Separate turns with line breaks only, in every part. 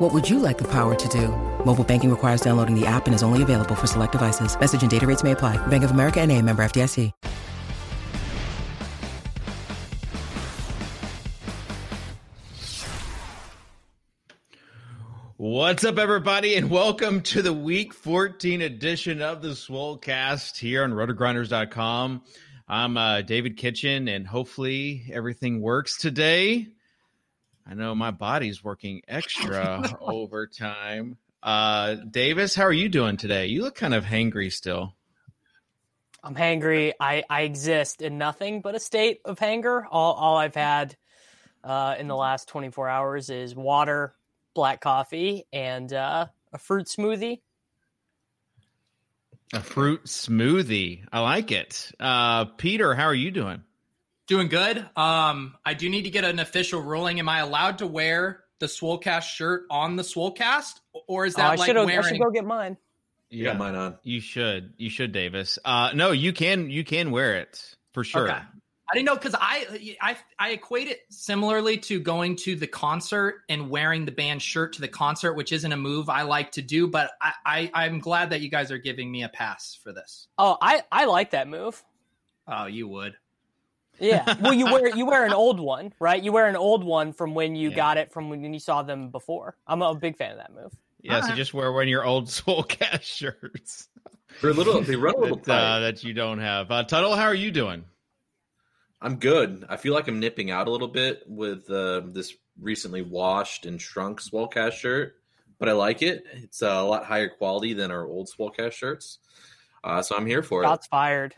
What would you like the power to do? Mobile banking requires downloading the app and is only available for select devices. Message and data rates may apply. Bank of America and a member FDIC.
What's up, everybody, and welcome to the Week 14 edition of the Swolecast here on rotogrinders.com. I'm uh, David Kitchen, and hopefully everything works today. I know my body's working extra overtime. Uh, Davis, how are you doing today? You look kind of hangry still.
I'm hangry. I, I exist in nothing but a state of hanger. All, all I've had uh, in the last 24 hours is water, black coffee, and uh, a fruit smoothie.
A fruit smoothie. I like it. Uh, Peter, how are you doing?
Doing good. Um, I do need to get an official ruling. Am I allowed to wear the Swolecast shirt on the Swolecast, or is
Oh,
that
I
like
should
wearing?
I should go get mine.
You got mine on.
You should. You should, Davis. Uh, no, you can. You can wear it for sure.
Okay. I didn't know because I, I I equate it similarly to going to the concert and wearing the band shirt to the concert, which isn't a move I like to do. But I, I I'm glad that you guys are giving me a pass for this.
Oh, I, I like that move.
Oh, you would.
Yeah. Well, you wear you wear an old one, right? You wear an old one from when you
Yeah.
got it from when you saw them before. I'm a big fan of that move.
Yeah, so
Alright.
just wear one of your old Swolecast shirts
They're a little. They run a little
that, uh,
tight.
that you don't have. Uh, Tuttle, how are you doing?
I'm good. I feel like I'm nipping out a little bit with uh, this recently washed and shrunk Swolecast shirt, but I like it. It's uh, a lot higher quality than our old Swolecast shirts, uh, so I'm here for
Shots
it.
fired.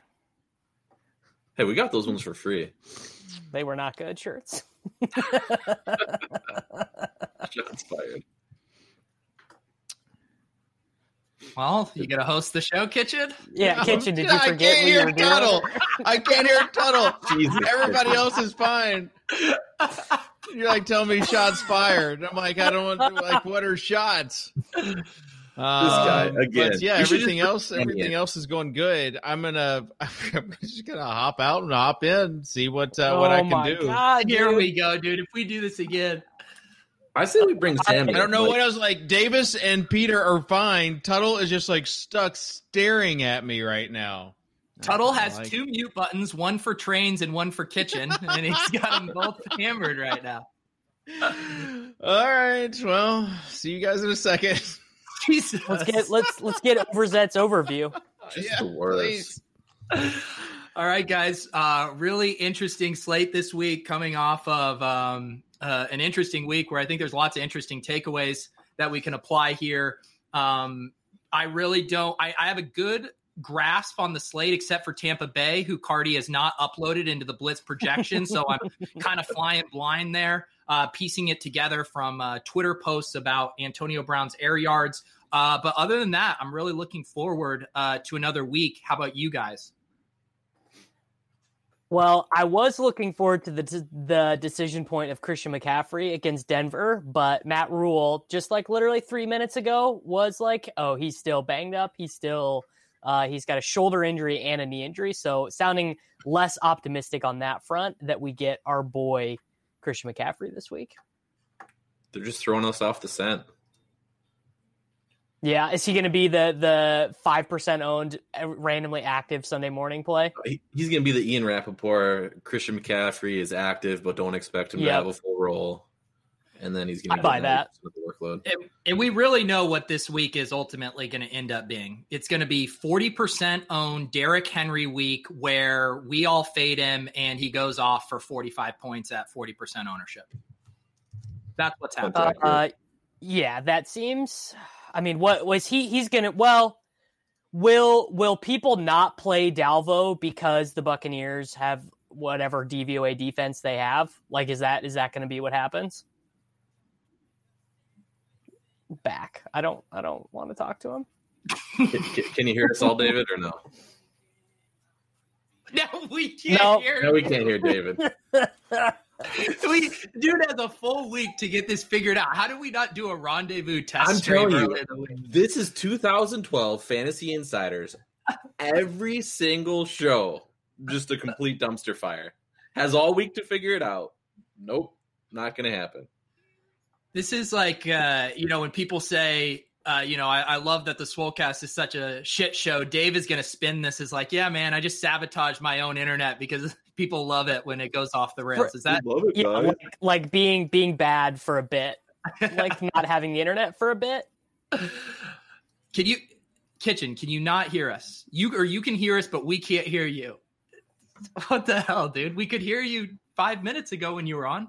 Hey, we got those ones for free.
They were not good shirts.
Shots fired.
Well, you gonna host the show, Kitchen?
Yeah, kitchen. Did you
I
forget
can't hear
were doing?
Tuttle. I can't hear Tuttle.
Jesus.
Everybody else is fine. You're like telling me shots fired. I'm like, I don't want To, like what are shots? Um,
guy, again.
But yeah,
You
everything else, everything
it.
else is going good. I'm gonna, I'm just gonna hop out and hop in, see what uh, what I
Oh
can
my
do.
God,
Here
dude.
we go, dude. If we do this again,
I say we bring Sam.
I don't know
like,
what else. Like Davis and Peter are fine. Tuttle is just like stuck staring at me right now.
Tuttle has
like-
two mute buttons, one for trains and one for kitchen, and he's got them both hammered right now.
All right. Well, see you guys in a second.
Jesus.
Let's get let's let's get Overzet's overview.
Just the worst.
All right, guys. Uh, really interesting slate this week, coming off of um, uh, an interesting week where I think there's lots of interesting takeaways that we can apply here. Um, I really don't. I, I have a good grasp on the slate, except for Tampa Bay, who Cardi has not uploaded into the Blitz projection. so I'm kind of flying blind there, uh, piecing it together from uh, Twitter posts about Antonio Brown's air yards. Uh, but other than that, I'm really looking forward uh, to another week. How about you guys?
Well, I was looking forward to the the decision point of Christian McCaffrey against Denver, but Matt Rhule, just like literally three minutes ago, was like, "Oh, he's still banged up. He's still uh, he's got a shoulder injury and a knee injury." So, sounding less optimistic on that front that we get our boy Christian McCaffrey this week.
They're just throwing us off the scent.
Yeah, is he going to be the the five percent owned uh, randomly active Sunday morning play?
He's going to be the Ian Rapoport. Christian McCaffrey is active, but don't expect him yep. to have a full role. And then he's going to
buy that
with the workload.
And, and we really know what this week is ultimately going to end up being. It's going to be forty percent owned Derrick Henry week, where we all fade him and he goes off for forty five points at forty percent ownership. That's what's happening.
Uh, yeah, that seems. I mean, what was he? He's gonna. Well, will will people not play Dalvo because the Buccaneers have whatever DVOA defense they have? Like, is that is that going to be what happens? Back. I don't. I don't want to talk to him.
can, can, you hear us all, David, or no?
No, we can't
no.
hear.
No, we can't hear David.
we dude has a full week to get this figured out. How do we not do a rendezvous test?
I'm telling you, this is 2012 Fantasy Insiders. Every single show, just a complete dumpster fire. Has all week to figure it out. Nope, not going to happen.
This is like uh, you know when people say uh, you know, I, I, love that the Swolecast is such a shit show. Dave is going to spin this as like, yeah, man, I just sabotaged my own internet because people love it when it goes off the rails. Is that
it,
yeah, like, like, being being bad for a bit, like not having the internet for a bit?
Can you, kitchen? Can you not hear us? You or you can hear us, but we can't hear you. What the hell, dude? We could hear you five minutes ago when you were on.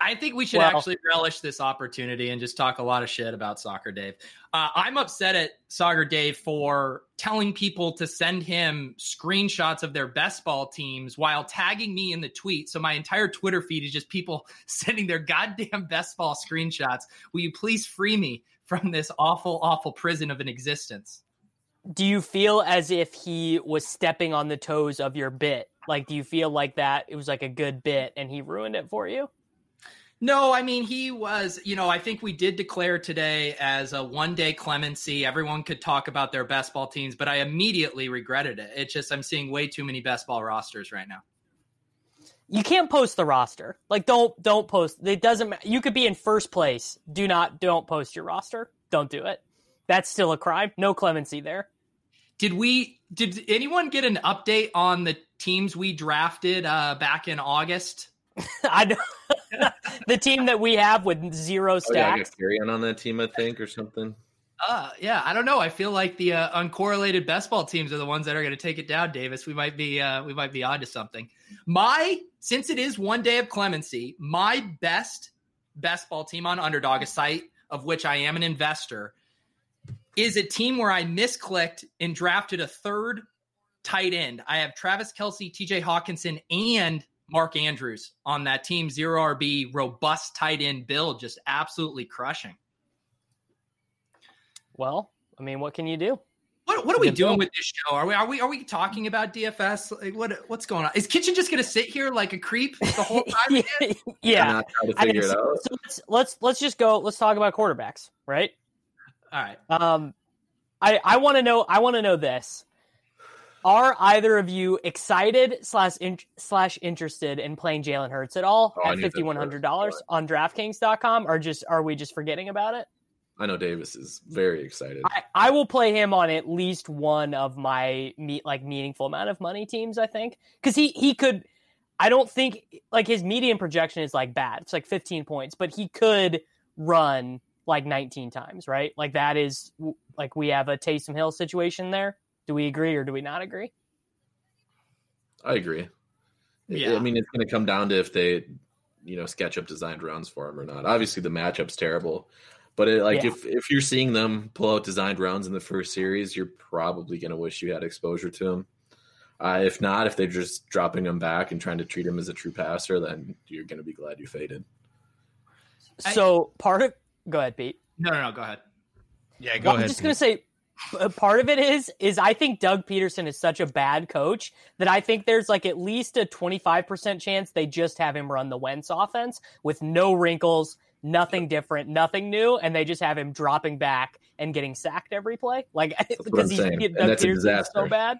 I think we should well, actually relish this opportunity and just talk a lot of shit about Soccer Dave. Uh, I'm upset at Soccer Dave for telling people to send him screenshots of their best ball teams while tagging me in the tweet. So my entire Twitter feed is just people sending their goddamn best ball screenshots. Will you please free me from this awful, awful prison of an existence?
Do you feel as if he was stepping on the toes of your bit? Like, do you feel like that it was like a good bit and he ruined it for you?
No, I mean, he was, you know, I think we did declare today as a one day clemency. Everyone could talk about their best ball teams, but I immediately regretted it. It's just, I'm seeing way too many best ball rosters right now.
You can't post the roster. Like, don't, don't post. It doesn't. You could be in first place. Do not, don't post your roster. Don't do it. That's still a crime. No clemency there.
Did we, did anyone get an update on the teams we drafted uh, back in August?
I know the team that we have with zero stacks.
Oh, yeah, on that team, I think, or something.
Uh, yeah, I don't know. I feel like the uh, uncorrelated best ball teams are the ones that are going to take it down, Davis. We might be uh, we might be onto something. My since it is one day of clemency, my best best ball team on Underdog, a site of which I am an investor, is a team where I misclicked and drafted a third tight end. I have Travis Kelce, T.J. Hockenson, and Mark Andrews on that team, zero RB, robust tight end build, just absolutely crushing.
Well, I mean, what can you do?
What, what are we doing with this show? Are we are we are we talking about DFS? Like what what's going on? Is Kitchen just going to sit here like a creep the whole time?
yeah, I mean, so, so let's, let's let's just go. Let's talk about quarterbacks, right?
All right.
Um, I I want to know. I want to know this. Are either of you excited slash in, slash interested in playing Jalen Hurts at all oh, at fifty one hundred dollars on DraftKings.com, or just are we just forgetting about it?
I know Davis is very excited.
I, I will play him on at least one of my meet like meaningful amount of money teams. I think because he he could. I don't think like his median projection is like bad. It's like fifteen points, but he could run like 19 times, right? Like that is like we have a Taysom Hill situation there. Do we agree or do we not agree?
I agree. Yeah. I mean, it's going to come down to if they, you know, sketch up designed rounds for him or not. Obviously, the matchup's terrible, but it, like yeah. if if you're seeing them pull out designed rounds in the first series, you're probably going to wish you had exposure to him. Uh, if not, if they're just dropping him back and trying to treat him as a true passer, then you're going to be glad you faded.
So part of go ahead, Pete.
No, no, no, go ahead.
Yeah, go well, ahead.
I'm just going to say part of it is is I think Doug Pederson is such a bad coach that I think there's like at least a 25% chance they just have him run the Wentz offense with no wrinkles, nothing different, nothing new, and they just have him dropping back and getting sacked every play. Like because he's
saying.
Doug
And that's a
is so bad.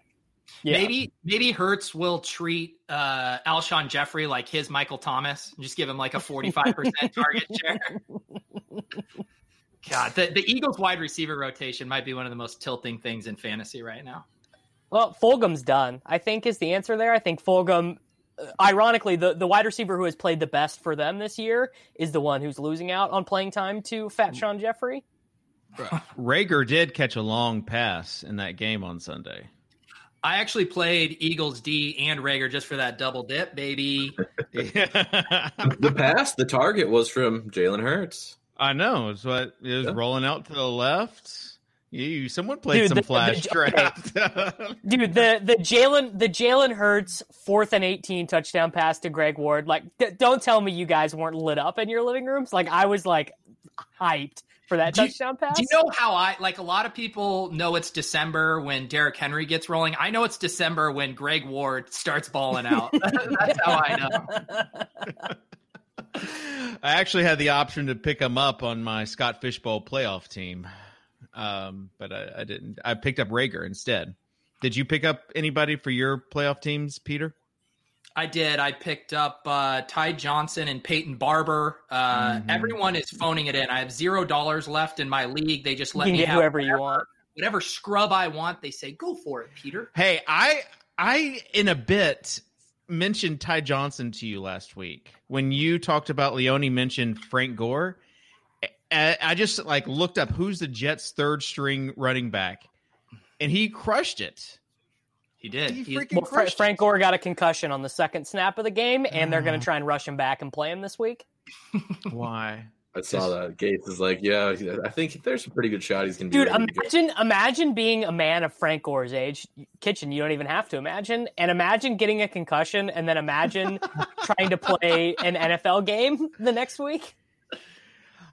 Yeah.
Maybe maybe Hurts will treat uh, Alshon Jeffery like his Michael Thomas and just give him like a 45% target share. God, the, the Eagles wide receiver rotation might be one of the most tilting things in fantasy right now.
Well, Fulgham's done. I think is the answer there. I think Fulgham, uh, ironically, the, the wide receiver who has played the best for them this year is the one who's losing out on playing time to Fat Sean Jeffery.
Reagor did catch a long pass in that game on Sunday.
I actually played Eagles D and Reagor just for that double dip, baby.
The pass, the target was from Jalen Hurts.
I know. It's what it was
Yeah.
rolling out to the left. You, someone played
Dude,
some
the- the-
flash
the-
draft.
Dude, the the Jalen the Jalen Hurts fourth and eighteen touchdown pass to Greg Ward. Like, d- don't tell me you guys weren't lit up in your living rooms. Like, I was like hyped for that
Do you-
touchdown pass.
Do you know how I like a lot of people know it's December when Derrick Henry gets rolling? I know it's December when Greg Ward starts balling out. That's how I know.
I actually had the option to pick him up on my Scott Fishbowl playoff team, um, but I, I didn't. I picked up Reagor instead. Did you pick up anybody for your playoff teams, Peter?
I did. I picked up uh, Ty Johnson and Peyton Barber. Uh,
Mhm.
Everyone is phoning it in. I have zero dollars left in my league. They just
You
let
can
me
get
have
whoever you want.
whatever scrub I want. They say go for it, Peter.
Hey, I I in a bit mentioned Ty Johnson to you last week when you talked about Leone mentioned Frank Gore. I, I just like looked up who's the Jets' third string running back, and he crushed it.
He did.
He
He-
freaking
Well, Fra-
crushed
Frank
it.
Gore got a concussion on the second snap of the game, and they're going to mm. try and rush him back and play him this week.
Why?
I saw that. Gase is like, yeah, I think there's a pretty good shot he's gonna be
Dude,
ready to
imagine imagine being a man of Frank Gore's age. Kitchen, you don't even have to imagine. And imagine getting a concussion and then imagine trying to play an NFL game the next week.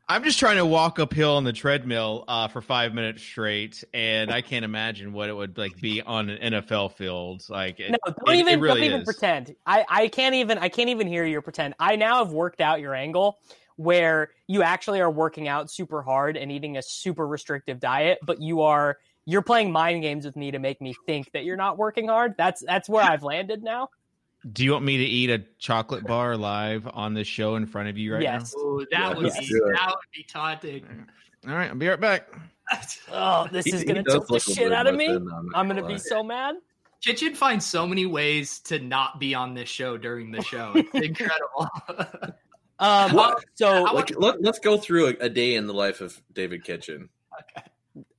I'm just trying to walk uphill on the treadmill uh, for five minutes straight, and I can't imagine what it would like be on an NFL field. Like, it,
No, don't
it-
even
it really
don't even
is.
pretend. I, I can't even I can't even hear your pretend. I now have worked out your angle where you actually are working out super hard and eating a super restrictive diet, but you are you're playing mind games with me to make me think that you're not working hard. That's that's where I've landed now.
Do you want me to eat a chocolate bar live on this show in front of you right now?
yes.
Ooh, that would
Yes.
be
Sure.
that would be taunting.
All right, I'll be right back.
Oh, this
He-
is gonna
does
tilt the shit out of
bit
me.
thin, not
I'm gonna
lie.
be so mad.
Kitchen finds so many ways to not be on this show during the show. It's incredible.
Um,
What?
so
Like, let, let's go through a, a day in the life of David Kitchen.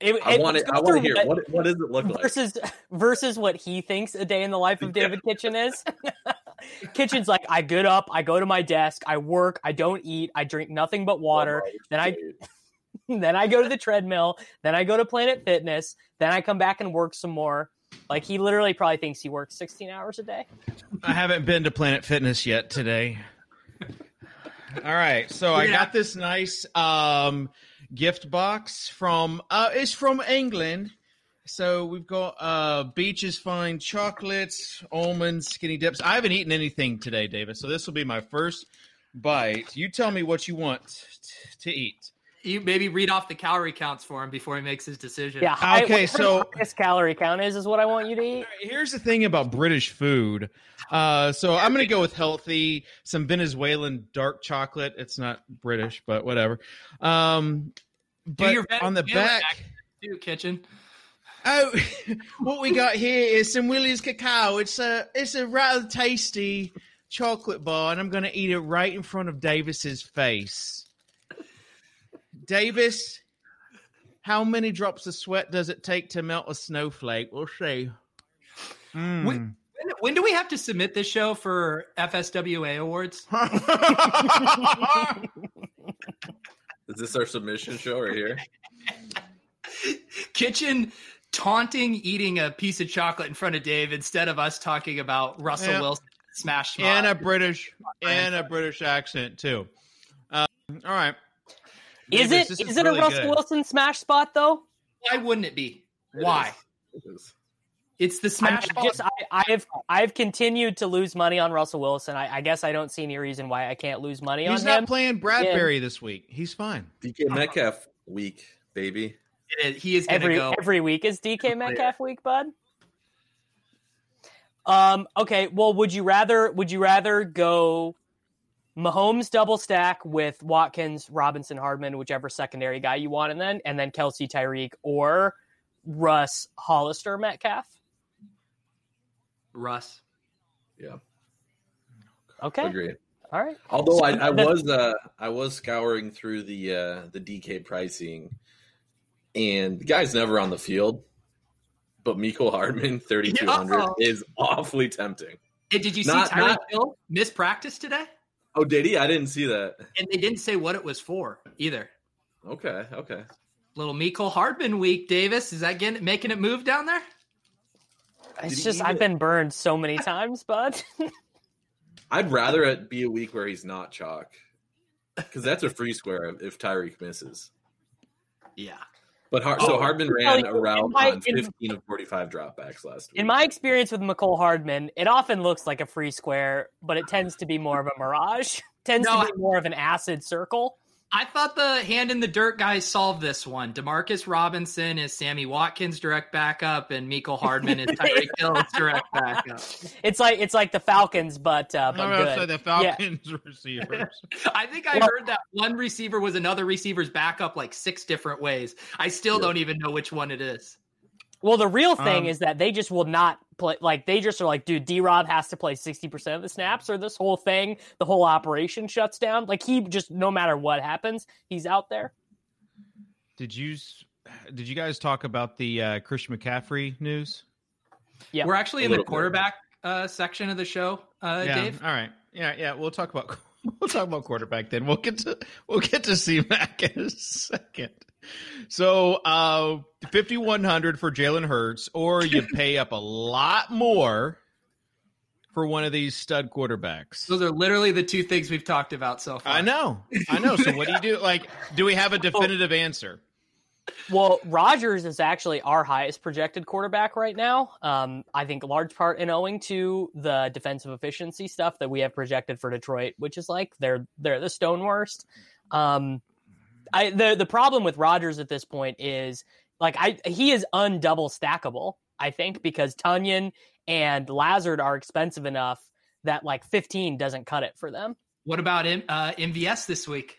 it,
I
it-
want it. I want to hear
what-
what what does it look like?
versus versus what he thinks a day in the life of David Kitchen is. Kitchen's like I get up, I go to my desk, I work, I don't eat, I drink nothing but water, then I then I go to the treadmill, then I go to Planet Fitness, then I come back and work some more. Like he literally probably thinks he works 16 hours a day.
I haven't been to Planet Fitness yet today. All right, so I got this nice um, gift box from uh, it's from England. So we've got uh, Beech's Fine chocolates, almonds, skinny dips. I haven't eaten anything today, David. So this will be my first bite. You tell me what you want t- to eat.
You maybe read off the calorie counts for him before he makes his decision.
Yeah. high-
Okay,
whatever
so-
this calorie count is is what I want you to eat.
Here's the thing about British food. Uh, so I'm going to go with healthy, some Venezuelan dark chocolate. It's not British, but whatever. Um,
Do
but
your
on the
Venezuelan
back,
too, kitchen.
oh, what we got here is some Willie's cacao. It's a it's a rather tasty chocolate bar, and I'm going to eat it right in front of Davis's face. Davis, how many drops of sweat does it take to melt a snowflake? We'll see. Mm.
When, when do we have to submit this show for FSWA awards?
Is this our submission show right here?
Kitchen taunting eating a piece of chocolate in front of Dave instead of us talking about Russell
Yeah.
Wilson smash
and a British and a British accent too. Um, all right.
Is
Davis,
it is it
really
a Russell
good.
Wilson smash spot though?
Why wouldn't it be?
It
Why?
is. It is.
It's the smash
I just I, I have I have continued to lose money on Russell Wilson. I, I guess I don't see any reason why I can't lose money
He's
on him.
He's not playing Bradberry this week. He's fine.
DK Metcalf week, baby.
he is
every
go.
every week is DK Metcalf week, bud. Um. Okay. Well, would you rather? Would you rather go Mahomes double stack with Watkins, Robinson, Hardman, whichever secondary guy you want, and then and then Kelce, Tyreek, or Russ, Hollister, Metcalf?
Russ.
Yeah,
Okay.
agree.
All right.
Although I, I
The-
was uh, I was scouring through the uh, the DK pricing, and the guy's never on the field. But Mecole Hardman, thirty two hundred, is awfully tempting.
Hey, did you see
Not-
Tyreek
not-
Hill miss practice today?
Oh, did he? I didn't see that.
And they didn't say what it was for either.
Okay, okay.
Little Mecole Hardman week, Davis. Is that getting making it move down there?
It's
he
just I've been burned so many times, bud.
I'd rather it be a week where he's not chalk, because that's a free square if Tyreek misses.
Yeah.
But Har- so
Oh,
Hardman ran
in
around
my-
on
in-
fifteen of forty five dropbacks last week.
In my experience with Mecole Hardman, it often looks like a free square, but it tends to be more of a mirage. tends
No,
to be more of an acid circle.
I thought the hand in the dirt guys solved this one. Demarcus Robinson is Sammy Watkins' direct backup, and Michael Hardman is Tyreek Hill's direct backup.
It's like it's like the Falcons, but uh, but
I'm gonna say
good.
the Falcons receivers.
I think I
Well-
heard that one receiver was another receiver's backup like six different ways. I still
Yeah.
don't even know which one it is.
Well, the real thing
Um,
is that they just will not play. Like they just are like, dude, D Rob has to play sixty percent of the snaps, or this whole thing, the whole operation shuts down. Like he just, no matter what happens, he's out there.
Did you did you guys talk about the uh, Christian McCaffrey news?
Yeah.
We're actually in the quarterback uh, section of the show, uh,
yeah.
Dave.
All right. Yeah. Yeah. We'll talk about we'll talk about quarterback then. We'll get to we'll get to C Mac in a second. So uh fifty one hundred for Jalen Hurts, or you pay up a lot more for one of these stud quarterbacks.
Those are literally the two things we've talked about so far.
I know. I know. So what do you do? Like, do we have a definitive answer?
Well, Rodgers is actually our highest projected quarterback right now. Um, I think large part in owing to the defensive efficiency stuff that we have projected for Detroit, which is like they're they're the stone worst. Um, I the the problem with Rodgers at this point is like I he is undouble stackable. I think because Tonyan and Lazard are expensive enough that like 15 doesn't cut it for them.
What about M- uh, MVS this week?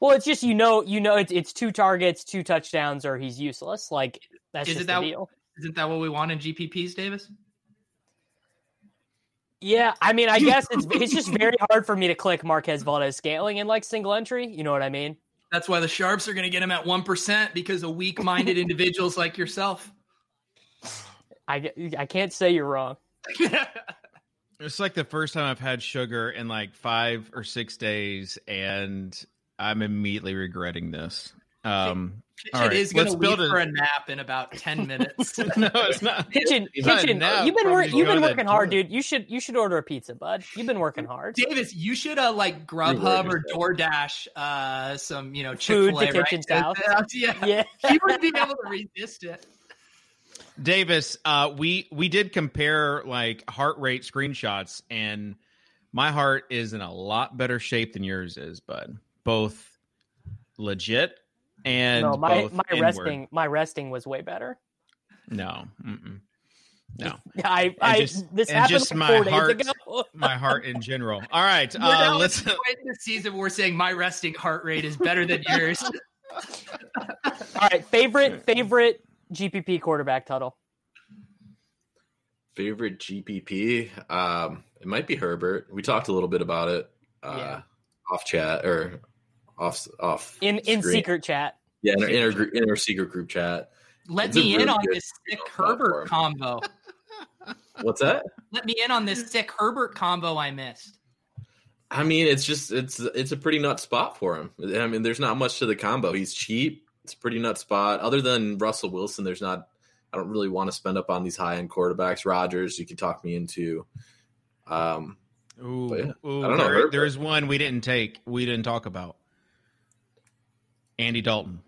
Well, it's just you know you know it's it's two targets, two touchdowns, or he's useless. Like that's
Is
just
that-
the deal.
Isn't that what we want in GPPs, Davis?
Yeah, I mean, I guess it's it's just very hard for me to click Marquez Valdes-Scantling in like single entry. You know what I mean?
That's why the sharps are going to get him at 1% because of weak minded individuals like yourself.
I I can't say you're wrong.
It's like the first time I've had sugar in like five or six days, and I'm immediately regretting this. Um, all
Kitchen
right,
is going to
let's
leave
a-
for a nap in about 10 minutes.
no, it's not.
Kitchen,
It's not
kitchen,
enough.
you've been wor- you've been working hard,
toilet.
dude. You should you should order a pizza, bud. You've been working hard.
Davis, you should uh, like Grubhub or DoorDash uh, some, you know,
Food
Chick-fil-A,
to
right?
kitchen's house.
Yeah.
Yeah.
he wouldn't be able to resist it.
Davis, uh, we we did compare like heart rate screenshots, and my heart is in a lot better shape than yours is, bud. Both legit and
no, my
both
my
inward.
resting my resting was way better.
No, mm-mm. no,
I I
just-
this happened
just
like
my
four days
heart-
ago.
my heart in general. All right,
We're now
uh, let's.
the point in the season where we're saying my resting heart rate is better than yours.
All right, favorite favorite GPP quarterback Tuttle.
Favorite GPP? Um, it might be Herbert. We talked a little bit about it uh,
Yeah.
off chat or off off
In in secret chat.
Yeah, in our, in our, in our secret group chat.
Let
It's
me in
really
on this sick
platform.
Herbert combo.
What's that?
Let me in on this sick Herbert combo I missed.
I mean, it's just it's it's a pretty nut spot for him. I mean, there's not much to the combo. He's cheap. It's a pretty nut spot. Other than Russell Wilson, there's not. I don't really want to spend up on these high end quarterbacks. Rodgers, you can talk me into. Um,
Ooh,
yeah,
ooh,
I don't know,
there- there's one we didn't take. We didn't talk about. Andy Dalton.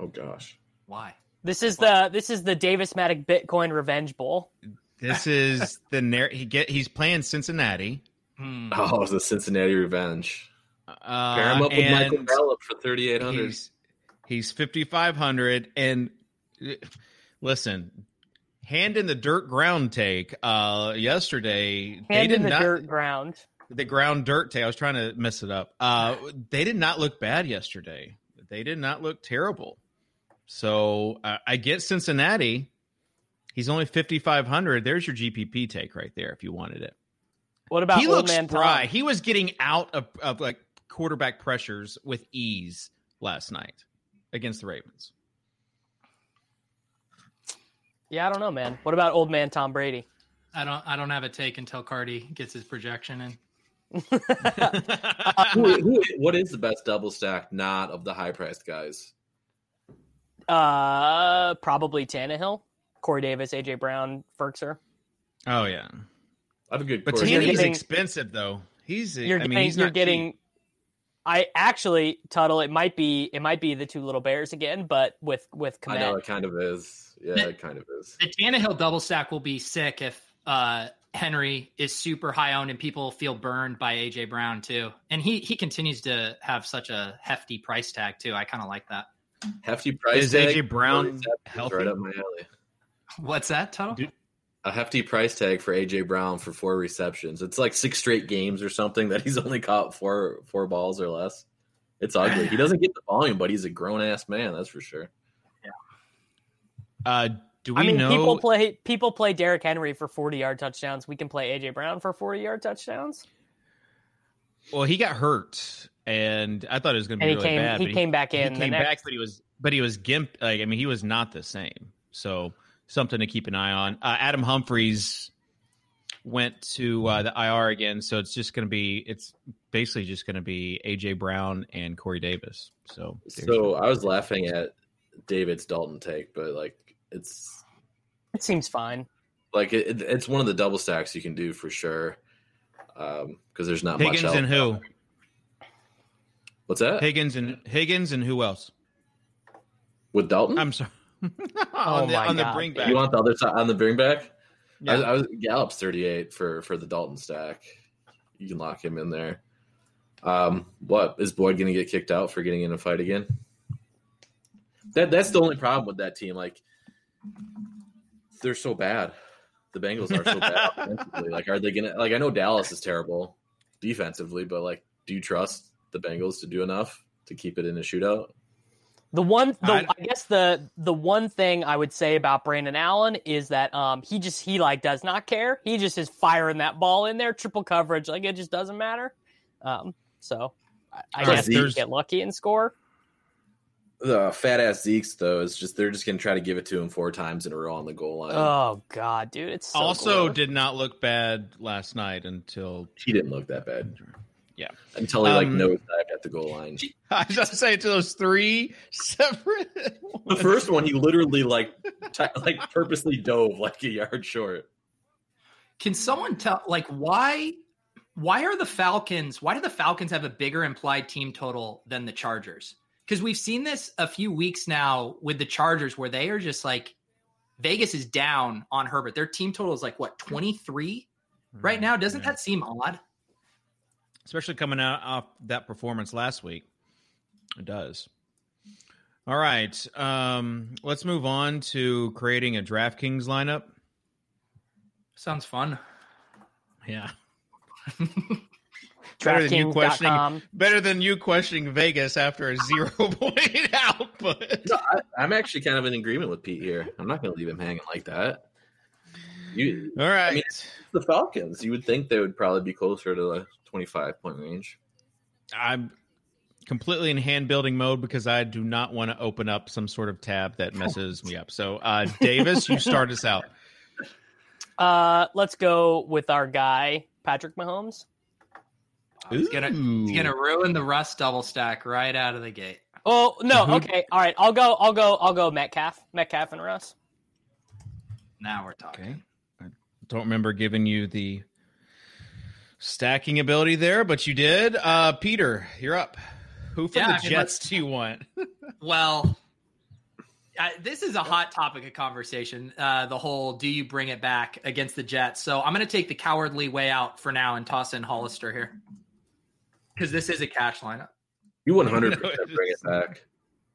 oh gosh,
Why?
This is the this is the Davis Mattek Bitcoin Revenge Bowl.
This is the narr- he get he's playing Cincinnati.
Hmm.
Oh, it's the Cincinnati Revenge.
Uh,
Pair him up with Michael
and
Gallup for thirty eight hundred.
He's he's fifty five hundred and listen, hand in the dirt ground take. Uh, yesterday they
Hand
did
in the
not
dirt ground.
the ground dirt take. I was trying to mess it up. Uh, they did not look bad yesterday. They did not look terrible. So uh, I get Cincinnati. He's only fifty five hundred. There's your GPP take right there if you wanted it.
What about
he looks
man
spry.
Tom?
He was getting out of, of like quarterback pressures with ease last night against the Ravens.
Yeah, I don't know, man. What about old man Tom Brady?
I don't I don't have a take until Cardi gets his projection in.
Who- who- what is the best double stack not of the high priced guys?
Uh, probably Tannehill, Corey Davis, AJ Brown, Firkser.
oh yeah,
I have a good
but
Corey
you're
Tannehill's expensive though. He's
You're
I mean
getting,
he's
you're
not
getting.
Cheap.
I actually, Tuttle. It might be, it might be the two little bears again, but with with
I know it kind of is. Yeah, it kind of is.
The Tannehill double stack will be sick if uh, Henry is super high owned and people feel burned by AJ Brown too. And he he continues to have such a hefty price tag too. I kind of like that.
Hefty price
Is
tag.
AJ Brown healthy?
Right up my alley.
What's that, Tuttle?
Dude.
A hefty price tag for AJ Brown for four receptions. It's like six straight games or something that he's only caught four four balls or less. It's ugly. He doesn't get the volume, but he's a grown ass man. That's for sure.
Uh, do we
I mean,
know?
people play people play Derrick Henry for forty yard touchdowns. We can play AJ Brown for forty yard touchdowns.
well, he got hurt, and I thought it was going to
And
be
he
really
came
bad.
he
but
came back in. the
came
next,
back, but he was but he was gimp. Like I mean, he was not the same. So something to keep an eye on. Uh, Adam Humphries went to uh, the IR again, so it's just going to be it's basically just going to be AJ Brown and Corey Davis. So
So
your-
I was laughing at David's Dalton take, but like it's
it seems fine.
like it, it- it's one of the double stacks you can do for sure. Um, because there's not
Higgins
much. else.
and who?
What's that?
Higgins and Higgins and who else?
With Dalton?
I'm sorry.
Oh
on the,
my
on the
God.
bring back.
you want the other side on the bring back?
Yeah.
I, I was Gallup's 38 for for the Dalton stack. You can lock him in there. Um, what is Boyd going to get kicked out for getting in a fight again? That that's the only problem with that team. Like they're so bad. The Bengals are so bad. Like, are they gonna like? I know Dallas is terrible defensively, but like, do you trust the Bengals to do enough to keep it in a shootout?
The one, the,
I-
I, guess the the one thing I would say about Brandon Allen is that um he just he like does not care. He just is firing that ball in there, triple coverage, like it just doesn't matter. Um, so I, I guess you
there's-
get lucky and score.
The fat ass Zeke's though is just they're just gonna try to give it to him four times in a row on the goal line.
Oh god, dude, it's so
also
gross.
did not look bad last night until
he didn't look that bad.
Yeah.
Until he like
Um,
nosedived at the goal line.
I was just saying to those three separate.
The first one, he literally like t- like purposely dove like a yard short.
Can someone tell like why why are the Falcons why do the Falcons have a bigger implied team total than the Chargers? Because we've seen this a few weeks now with the Chargers where they are just like Vegas is down on Herbert. Their team total is like what 23 right now. Doesn't
Yeah.
that seem odd?
Especially coming out off that performance last week. It does. All right, um, let's move on to creating a DraftKings lineup.
Sounds fun.
Yeah, better than you questioning.
DraftKings.com.
Better than you questioning Vegas after a zero point output.
No, I, I'm actually kind of in agreement with Pete here. I'm not going to leave him hanging like that. You,
All right.
I mean, the Falcons. You would think they would probably be closer to the 25 point range.
I'm completely in hand building mode because I do not want to open up some sort of tab that messes me up. So, uh, Davis, you start us out.
Uh, let's go with our guy Patrick Mahomes.
He's gonna
Ooh.
he's gonna ruin the Russ double stack right out of the gate.
Oh no, okay, all right. I'll go. I'll go. I'll go. Metcalf, Metcalf, and Russ.
Now we're talking.
Okay. I don't remember giving you the stacking ability there, but you did. Uh, Peter, you're up. Who for
Yeah,
the Jets do you want?
Well, uh, this is a hot topic of conversation. Uh, the whole "do you bring it back" against the Jets? So I'm going to take the cowardly way out for now and toss in Hollister here because this is a cash lineup.
You 100 percent bring it back.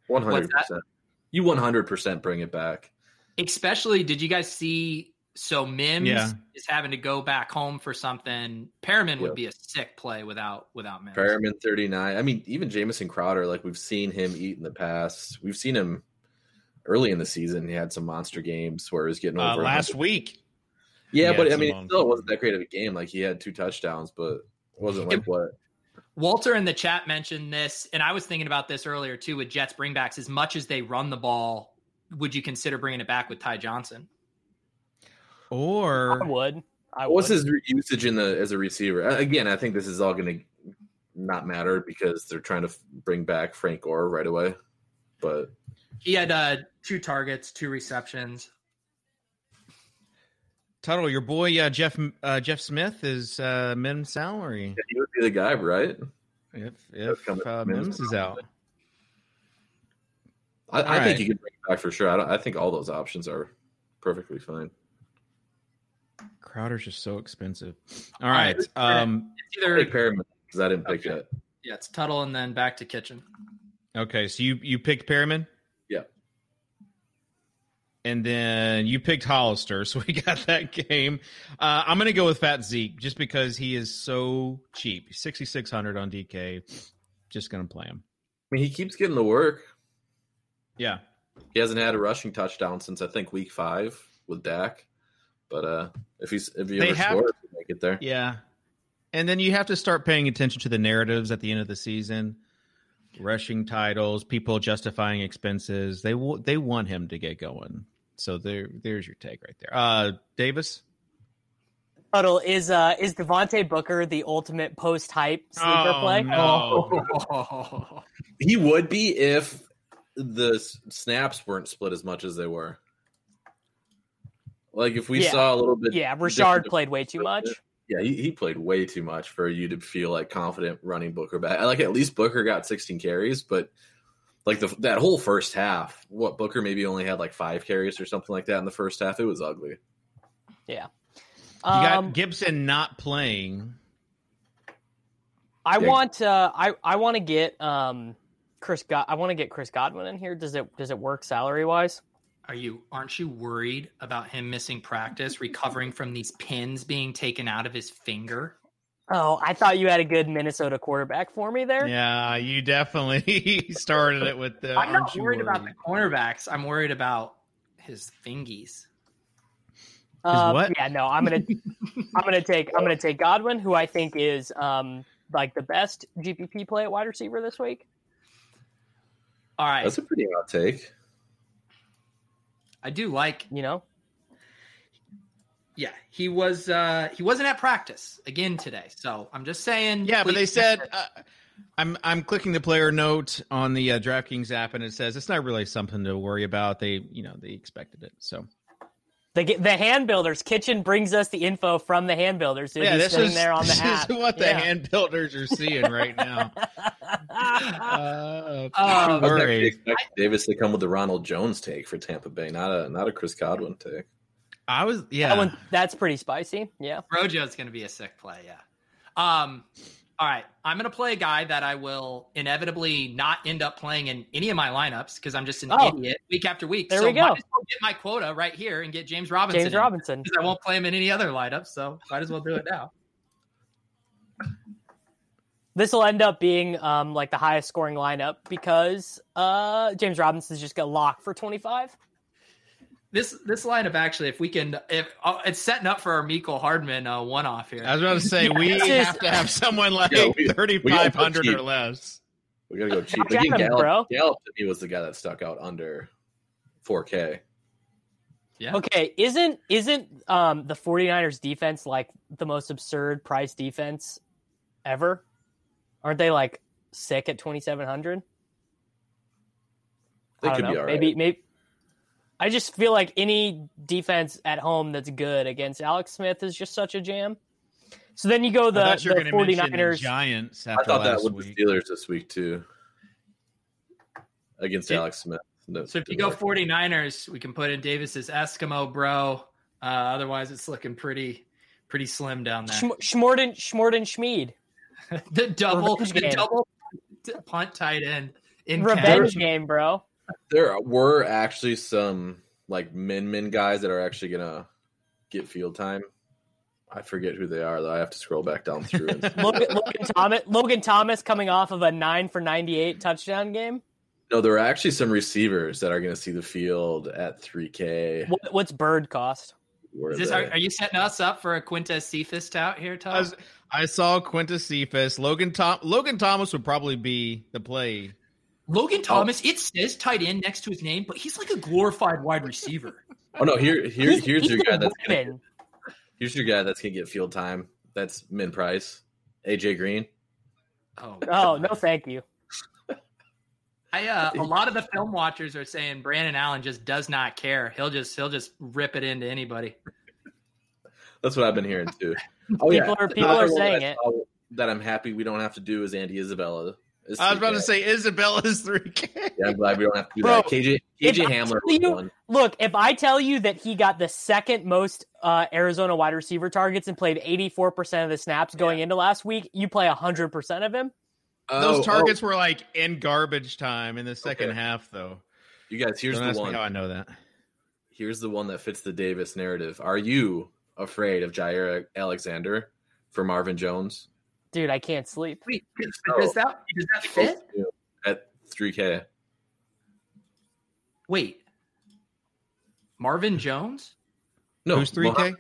100. percent You 100 percent bring it back.
Especially, did you guys see? So Mims
Yeah.
is having to go back home for something. Perriman
Yeah.
would be a sick play without without Mims.
Perriman 39. I mean, even Jamison Crowder, like we've seen him eat in the past. We've seen him early in the season. He had some monster games where he was getting
Uh,
over
last
100.
week.
Yeah,
he
but I mean,
some
it still wasn't that great of a game. Like he had two touchdowns, but it wasn't like what.
Walter in the chat mentioned this, and I was thinking about this earlier too with Jets bringbacks. As much as they run the ball, would you consider bringing it back with Ty Johnson?
Or
I would. I
What's
would.
his usage in the as a receiver? Again, I think this is all going to not matter because they're trying to f- bring back Frank Gore right away. But
He had uh, two targets, two receptions.
Tuttle, your boy uh, Jeff uh, Jeff Smith is uh, Mims salary
he would be the guy, right?
if if
coming
uh,
Mims.
Mims is out.
I, I
All right.
think you can bring it back for sure. I, don't, I think all those options are perfectly fine.
Crowder's just so expensive. All
All right,
right. Um,
It's
I'll
either
take Perriman because I didn't pick
Okay.
it.
yeah, it's Tuttle and then back to Kitchen.
okay. So you you picked Perriman.
Yeah.
And then you picked Hollister, so we got that game. Uh, I'm going to go with Fat Zeke just because he is so cheap. 6,600 on DK. Just going to play him.
I mean, he keeps getting the work.
Yeah.
He hasn't had a rushing touchdown since I think week five with Dak. But uh, if he's if he ever
have-
scores, he'll make it there.
Yeah. And then you have to start paying attention to the narratives at the end of the season. Rushing titles, people justifying expenses. They w- they want him to get going. So there there's your take right there. Uh Davis?
Tuttle is uh is Devontae Booker the ultimate post hype sleeper
Oh,
play?
no.
He would be if the snaps weren't split as much as they were. Like if we
Yeah.
saw a little bit.
Yeah, Rashard
different-
played way too much.
Yeah, he, he played way too much for you to feel like confident running Booker back. Like at least Booker got 16 carries, but like the that whole first half, what Booker maybe only had like five carries or something like that in the first half. It was ugly.
Yeah, you got
Um,
Gibson not playing.
I
Yeah.
want uh I I want to get um Chris God I want to get Chris Godwin in here. Does it does it work salary wise?
Are you aren't you worried about him missing practice, recovering from these pins being taken out of his finger?
Oh, I thought you had a good Minnesota quarterback for me there.
Yeah, you definitely started it with the.
I'm not
aren't
worried about the cornerbacks. I'm worried about his fingies.
Um,
what?
Yeah, no, I'm gonna I'm gonna take I'm gonna take Godwin, who I think is um like the best GPP play at wide receiver this week.
All right,
That's a pretty hot take.
I do like.
You know,
Yeah, he was. uh He wasn't at practice again today, so I'm just saying.
Yeah, but they said uh, I'm I'm clicking the player note on the uh, DraftKings app, and it says it's not really something to worry about. They you know they expected it, so
the the hand builders kitchen brings us the info from the hand builders. Dude.
yeah,
He's
this is
there on the
this
app.
is what the
Yeah.
hand builders are seeing right now. Uh,
Um,
I was expecting Davis to come with the Ronald Jones take for Tampa Bay, not a not a Chris Godwin take.
I was yeah.
That one, that's pretty spicy. Yeah.
Rojo's going to be a sick play. Yeah. Um. All right, I'm going to play a guy that I will inevitably not end up playing in any of my lineups because I'm just an
Oh.
idiot week after week.
There
so
we go.
Might as well get my quota right here and get James Robinson.
James
in.
Robinson.
I won't play him in any other lineup, so might as well do it now.
This will end up being um, like the highest scoring lineup because uh, James Robinson's just got locked for 25.
This this lineup actually, if we can, if uh, it's setting up for our Mecole Hardman uh, one off here.
I was about to say we
This is-
have to have someone like
Yeah, we- we
thirty
gotta
five
go
hundred
cheap.
or less.
We gotta go cheap.
Josh
Again,
Adams, bro.
Gallup, Gallup to me was the guy that stuck out under 4K.
yeah.
Okay, isn't isn't um, the 49ers defense like the most absurd price defense ever? Aren't they like sick at 2700?
They
I don't
could
know.
be all right.
Maybe maybe I just feel like any defense at home that's good against Alex Smith is just such a jam. So then you go the,
I thought
the
going to mention
49ers.
Giants
I thought that
last
with
week.
the Steelers this week too, against
It-
Alex Smith. No,
So if you go
work.
49ers, we can put in Davis's Eskimo bro. Uh, otherwise, it's looking pretty pretty slim down there.
Schmorden, Schmorden Schmied.
the double, the double punt tight end in
Revenge
Canada.
game, bro.
There were actually some like min min guys that are actually gonna get field time. I forget who they are though. I have to scroll back down through. And
Logan, Logan Thomas. Logan Thomas coming off of a nine for ninety-eight touchdown game.
no, there are actually some receivers that are gonna see the field at 3K.
What, what's Bird cost?
Where
Is this, are, are you setting us up for a Quintez Cephus tout here, Tom?
I, was, I saw Quintez Cephus. Logan Tom Logan Thomas would probably be the play.
Logan Thomas, it says tight end next to his name, but he's like a glorified wide receiver.
oh no, here here
He's-
here's
he's
your guy that's gonna,
weapon.
here's your guy that's gonna get field time. That's min price. AJ Green.
Oh,
Oh no, thank you.
I uh, a lot of the film watchers are saying Brandon Allen just does not care. He'll just he'll just rip it into anybody.
That's what I've been hearing too. Oh
People are- people
Another
are saying it.
That I'm happy we don't have to do is Andy Isabella. Is
I was about to
3K.
say Isabella's 3K.
Yeah, I'm glad we don't have to do
Bro,
that. KJ KJ Hamler
tell you-
one.
Look, if I tell you that he got the second most uh, Arizona wide receiver targets and played 84% of the snaps going into last week, you play 100% of him?
Those
Oh,
targets were like in garbage time in the second
Okay.
half, though.
oh, you guys, here's
Don't
the
ask me
one.
how I know that.
Here's the one that fits the Davis narrative. Are you afraid of Jaire Alexander for Marvin Jones?
Dude, I can't sleep.
Wait,
Oh.
does that does that fit?
At 3K.
Wait, Marvin Jones?
No,
Who's 3K?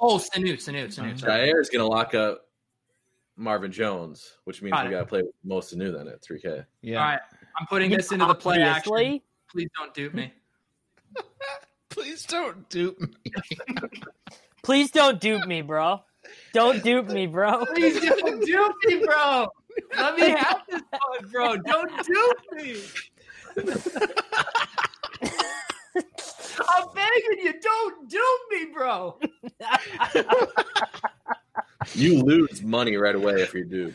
Oh, Sanu, Sanu, Sanu. Uh-huh. sorry.
Jaire is going to lock up Marvin Jones, which means
Got
we
it.
got to play with most Sanu then at 3K.
Yeah.
All right, I'm putting this into the play action. Please don't dupe me.
Please don't dupe me.
Please don't dupe me, bro. Don't dupe me, bro.
Please don't dupe me, bro. Let me have this one, bro. Don't dupe me. I'm begging you, don't dupe me, bro.
You lose money right away if you do.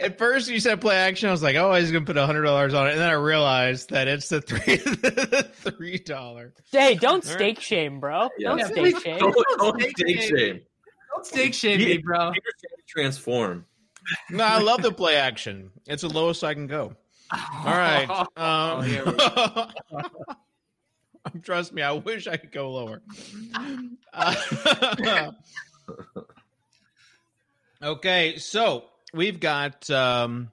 At first, you said play action. I was like, oh, he's going to put $100 on it. And then I realized that it's the three, the $3.
Hey, don't
All right.
stake shame, bro.
Yeah.
Don't
Yeah,
stake shame.
Don't, don't
Stake
stake
shame.
shame.
Don't stake shame me, bro.
Transform.
No, I love the play action. It's the lowest I can go. All right.
Oh,
Um,
here we
trust me, I wish I could go lower. Uh, okay, so we've got um,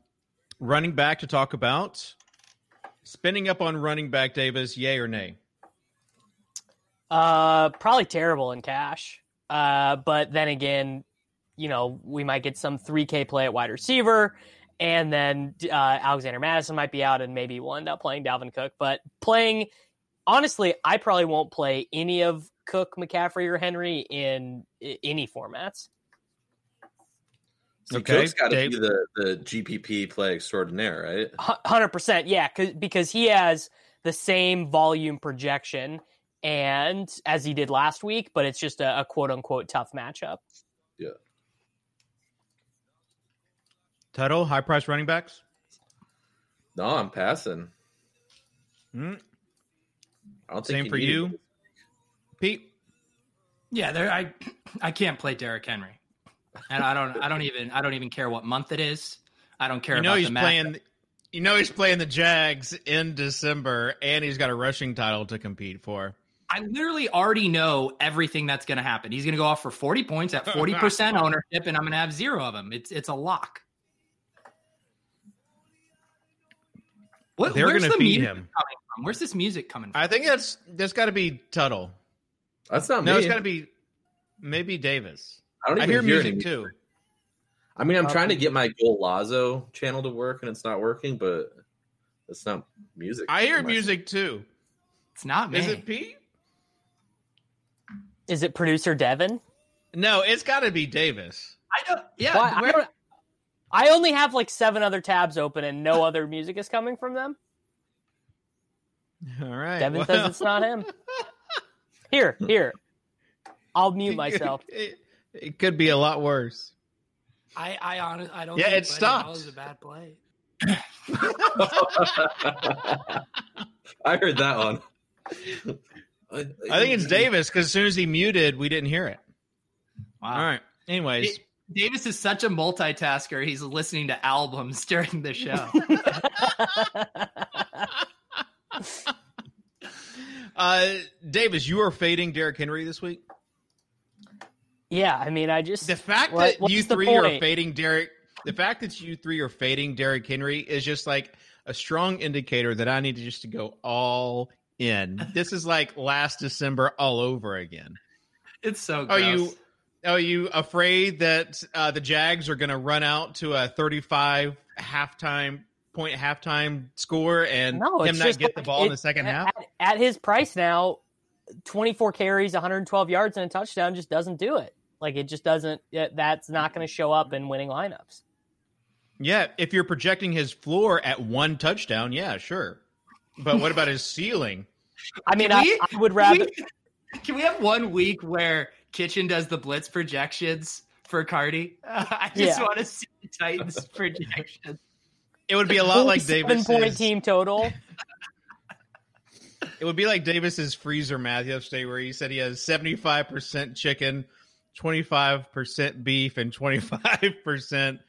running back to talk about. Spinning up on running back, Davis, yay or nay?
Uh, probably terrible in cash. Uh, but then again, you know, we might get some 3K play at wide receiver, and then uh, Alexander Mattison might be out, and maybe we'll end up playing Dalvin Cook. But playing, honestly, I probably won't play any of Cook, McCaffrey, or Henry in i- any formats.
So
Okay,
Cook's got to be the, the GPP play extraordinaire, right?
Hundred percent, yeah, 'cause- because he has the same volume projection and as he did last week, but it's just a, a quote unquote tough matchup. Yeah.
Tuttle, high price running backs?
No, I'm passing.
Hmm?
I don't
Same
you
for you,
it.
Pete?
Yeah, there. I I can't play Derrick Henry, and I don't. I don't even. I don't even care what month it is. I don't care
You know
about
he's
the match.
playing. You know he's playing the Jags in December, and he's got a rushing title to compete for.
I literally already know everything that's going to happen. He's going to go off for forty points at forty percent ownership, and I'm going to have zero of them. It's it's a lock. What,
They're
where's
gonna
the
feed
music
him.
coming from? Where's this music coming from?
I think that's that's got to be Tuttle.
That's not
No,
me.
it's got to be maybe Davis.
I don't
I
even
hear music
any
too.
I mean, I'm
Uh,
trying to get my Gold Lazo channel to work, and it's not working. But it's not music.
I hear music too.
It's not me.
Is it Pete?
Is it producer Devin?
No, it's got to be Davis.
I don't. Yeah.
Why- I, don't- I only have like seven other tabs open and no other music is coming from them.
All right.
Devin
well,
says it's not him. Here, here. I'll mute myself.
It, it could be a lot worse.
I I honestly, I don't.
Yeah,
think
it
Buddy
stopped.
Hall is a bad play.
I heard that one.
I think it's Davis because as soon as he muted, we didn't hear it.
Wow.
All right. Anyways,
It- Davis is such a multitasker. He's listening to albums during the show.
uh, Davis, you are fading Derrick Henry this week.
yeah, I mean, I just
The fact
What-
that you three are fading Derrick, the fact that you three are fading Derrick Henry is just like a strong indicator that I need to just to go all in. This is like last December all over again.
It's so
Are you are you afraid that uh, the Jags are going to run out to a 35 halftime point halftime score and
no,
him
it's
not
just
get the
like-
ball in the second
at,
half?
At, at his price now, 24 carries, 112 yards, and a touchdown just doesn't do it. Like it just doesn't. It, that's not going to show up in winning lineups.
Yeah, if you're projecting his floor at one touchdown, yeah, sure. But what about his ceiling?
I mean, I,
we-
I would rather.
Can we, can we have one week where Kitchen does the blitz projections for Cardi? I just
Yeah.
want to see the Titans projections.
It would be a lot like
seven
Davis.
point team total.
It would be like Davis's freezer math yesterday, where he said he has seventy five percent chicken, twenty five percent beef, and twenty five percent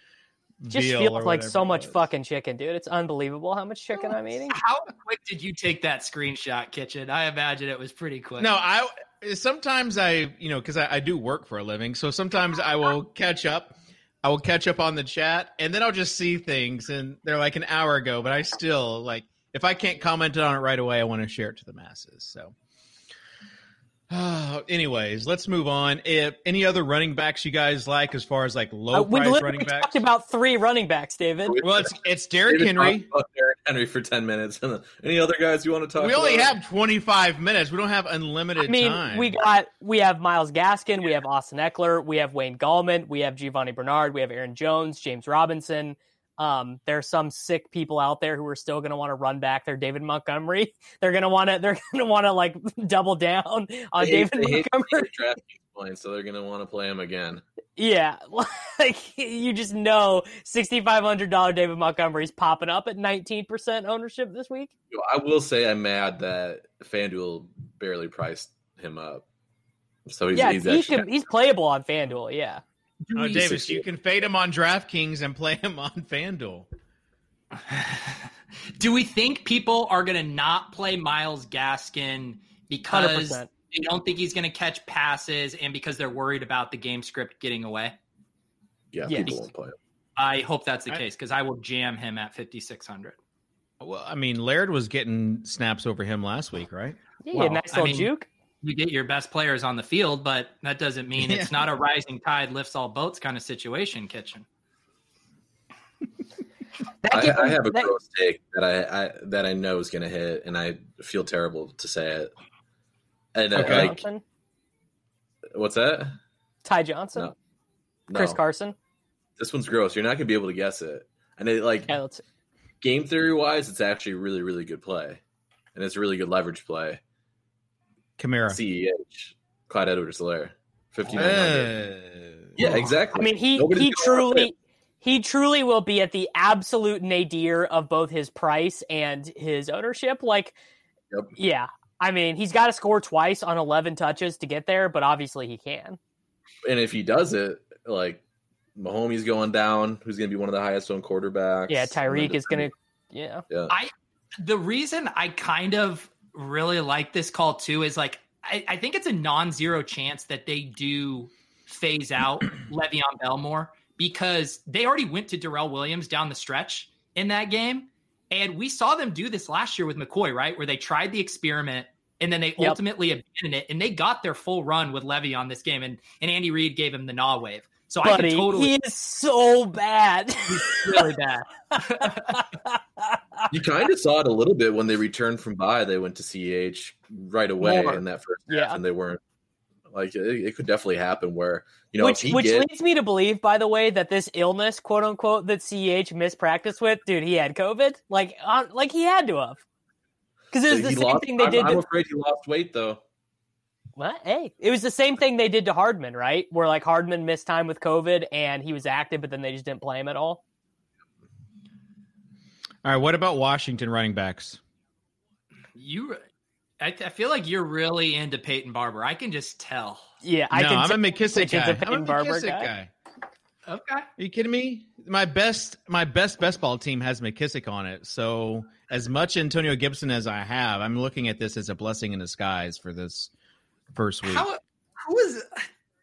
Just
veal.
feels
or
like so much fucking chicken, dude. It's unbelievable how much chicken I'm eating.
How quick did you take that screenshot, Kitchen? I imagine it was pretty quick.
No, I sometimes I you know because I, I do work for a living, so sometimes I will catch up. I will catch up on the chat, and then I'll just see things, and they're like an hour ago, but I still like if I can't comment on it right away, I want to share it to the masses. So. anyways, let's move on. If any other running backs you guys like, as far as like
Uh,
low
we
price running backs?
We talked about three running backs, David.
well, it's it's Derrick
David
Henry.
Derrick Henry for ten minutes. Any other guys you want to talk?
We only have twenty five minutes. We don't have unlimited
I mean,
time.
we got we have Myles Gaskin, we have Austin Ekeler, we have Wayne Gallman, we have Giovani Bernard, we have Aaron Jones, James Robinson. Um, there's some sick people out there who are still going to want to run back their David Montgomery. They're going to want to they're going to want to like double down on
hate-
David Montgomery.
points, so they're gonna want to play him again.
Yeah, like you just know sixty five hundred dollar David Montgomery's popping up at nineteen percent ownership this week.
I will say I'm mad that FanDuel barely priced him up. So he's,
yeah,
he's
he
actually
can, he's playable on FanDuel. Yeah,
Oh,
He's
Davis,
60.
you can fade him on DraftKings and play him on FanDuel.
Do we think people are going to not play Myles Gaskin because
100%.
they don't think he's going to catch passes and because they're worried about the game script getting away?
yeah,
Yes.
people won't play him.
I hope that's the
I-
case because I will jam him at 5,600.
Well, I mean, Laird was getting snaps over him last week, right?
yeah,
Well,
nice
I
little
mean,
juke.
You get your best players on the field, but that doesn't mean it's not a rising tide lifts all boats kind of situation, Kitchen.
I, I have a
that-
gross take that I, I that I know is going to hit, and I feel terrible to say it. And uh,
Okay.
like,
Johnson,
what's that?
Ty Johnson,
No.
Chris Carson.
This one's gross. You're not going to be able to guess it. And it like
Yeah,
game theory wise, it's actually really really good play, and it's a really good leverage play.
Kamara.
Ceh, Clyde Edwards-Helaire, fifty nine hundred.
Uh,
Yeah, exactly.
I mean, he
Nobody's
he
gonna wanna play
truly he truly will be at the absolute nadir of both his price and his ownership. Like,
Yep.
yeah, I mean, he's got to score twice on eleven touches to get there, but obviously he can.
and if he does it, like Mahomes going down, who's going to be one of the highest owned quarterbacks.
Yeah, Tyreek is gonna.
defending-
Yeah,
Yeah,
The reason I kind of really like this call too is like I, I think it's a non-zero chance that they do phase out Le'Veon Bell more because they already went to Darrel Williams down the stretch in that game, and we saw them do this last year with McCoy, right? Where they tried the experiment and then they
Yep.
ultimately abandoned it, and they got their full run with Levy on this game, and and Andy Reid gave him the gnaw wave. So I can totally
he is so bad.
really bad.
you kind of saw it a little bit when they returned from bye. They went to CH right away
More.
in that first half,
Yeah.
and they weren't like it, it could definitely happen where you know
which
if he
which
get,
leads me to believe, by the way, that this illness, quote unquote, that Ch missed practice with, dude, he had COVID. Like, uh, like he had to have. Because it was the same
lost,
thing they
I'm,
did.
I'm
to,
afraid he lost weight though.
Well, hey, it was the same thing they did to Hardman, right? Where like Hardman missed time with COVID and he was active, but then they just didn't play him at all.
All right, what about Washington running backs?
You, I, I feel like you're really into Peyton Barber. I can just tell.
Yeah, I
no,
can
I'm
t-
a McKissic
Kitchen's
guy.
a Peyton
I'm a
Barber
McKissic
guy.
guy.
Okay.
Are you kidding me? My best, my best best ball team has McKissic on it. So as much Antonio Gibson as I have, I'm looking at this as a blessing in disguise for this first week.
How who was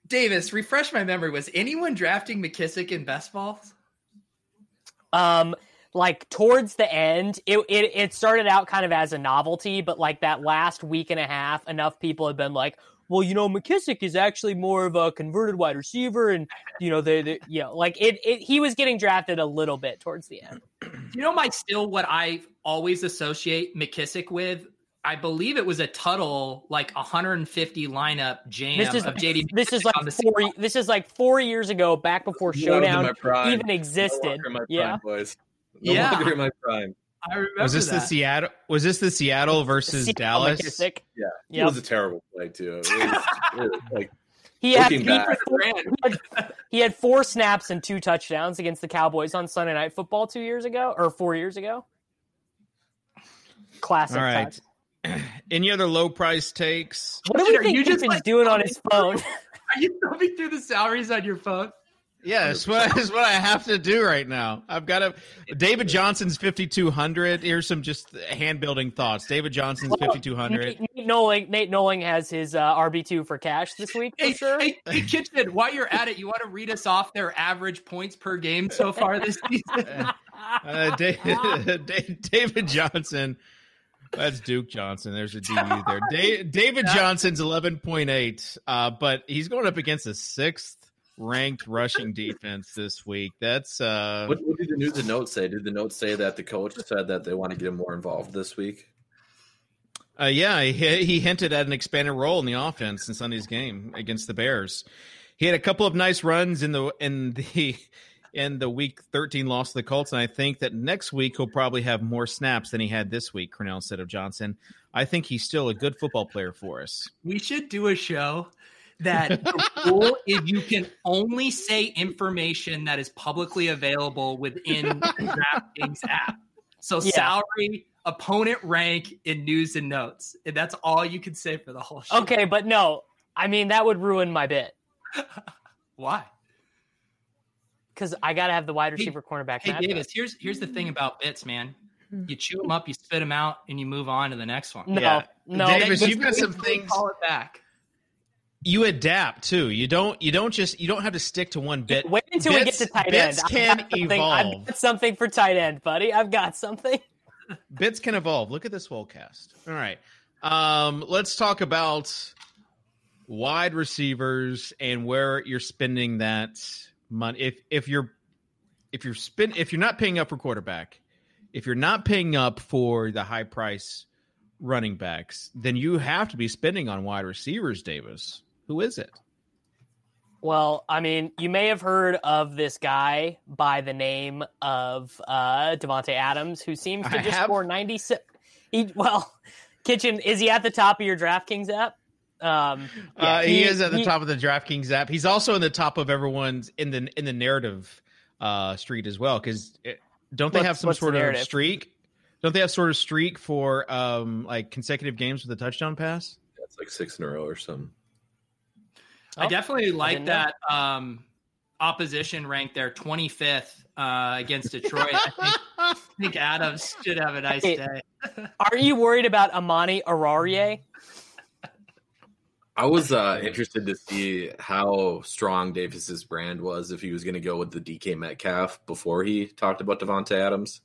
Davis? Refresh my memory. Was anyone drafting McKissic in best balls?
Um, like towards the end, it, it it started out kind of as a novelty, but like that last week and a half, enough people had been like, "Well, you know, McKissic is actually more of a converted wide receiver," and you know, they, they you know, like it, it. He was getting drafted a little bit towards the end.
You know, my still what I always associate McKissic with. I believe it was a Tuttle like 150 lineup jam
This is
of JD.
this is like four. This is like four years ago, back before
No
Showdown even existed.
No longer in prime,
yeah,
boys. No
Yeah.
longer my prime.
I remember
was this the. Seattle? Was this the Seattle versus
Seattle
Dallas?
McKissic.
Yeah, it was a terrible play too. It was, it was like
He had, he, four, he, had, he had four snaps and two touchdowns against the Cowboys on Sunday Night Football two years ago or four years ago. Classic.
All right.
times.
Any other low price takes?
What do we think
you just, like,
doing on his phone?
Are you thumbing through the salaries on your phone?
Yeah, it's what, I have to do right now. I've got a David Johnson's 5,200. Here's some just hand building thoughts. David Johnson's 5,200.
Nate, Nate Noling, Nate Noling has his uh, RB two for cash this week for
Hey,
sure.
hey, hey, Kitchen, while you're at it, you want to read us off their average points per game so far this season?
Uh, David, David Johnson. That's Duke Johnson. There's a DU there. Da- David Johnson's 11.8, uh, but he's going up against a sixth ranked rushing defense this week. That's uh,
what, what did the news the note say? Did the notes say that the coach said that they want to get him more involved this week?
Uh, yeah, he, he hinted at an expanded role in the offense in Sunday's game against the Bears. He had a couple of nice runs in the in the in the week 13 loss to the Colts, and I think that next week he'll probably have more snaps than he had this week. Cornell instead of Johnson. I think he's still a good football player for us.
we should do a show that the rule is you can only say information that is publicly available within the DraftKings app. So
Yeah.
salary, opponent rank, and news and notes. And that's all you can say for the whole show.
okay, but no, I mean that would ruin my bit
Why?
Because I got to have the wide
Hey-
receiver cornerback.
Hey
matchup.
Davis, here's here's the thing about bits, man. You chew them up, you spit them out, and you move on to the next one.
No,
Yeah.
no,
Davis, you've got some things.
Call it back.
You adapt too. You don't. You don't just. You don't have to stick to one bit.
Wait until we get to tight end.
bits
I've
can
got something-
evolve.
I've got something for tight end, buddy. I've got something.
Bits can evolve. Look at this whole cast. All right. Um, let's talk about wide receivers and where you're spending that money. If if you're if you're spin if you're not paying up for quarterback, if you're not paying up for the high price running backs, then you have to be spending on wide receivers, Davis. Who is it?
Well, I mean, you may have heard of this guy by the name of uh, Davante Adams, who seems to
I
just
have.
score ninety six. He well, Kitchen is he at the top of your DraftKings app? Um, yeah,
uh, he, is at the
he-
top of the DraftKings app. He's also in the top of everyone's in the in the narrative uh, street as well. Because don't they have some
what's the
sort of streak? Don't they have sort of streak for um, like consecutive games with a touchdown pass?
It's like six in a row or something.
I
Oh,
definitely like
didn't
that um, opposition rank there, 25th uh, against Detroit. I think, I think Adams should have a nice
Hey.
day.
Are you worried about Amani Oruwariye?
I was uh, interested to see how strong Davis's brand was if he was going to go with the DK Metcalf before he talked about Davante Adams.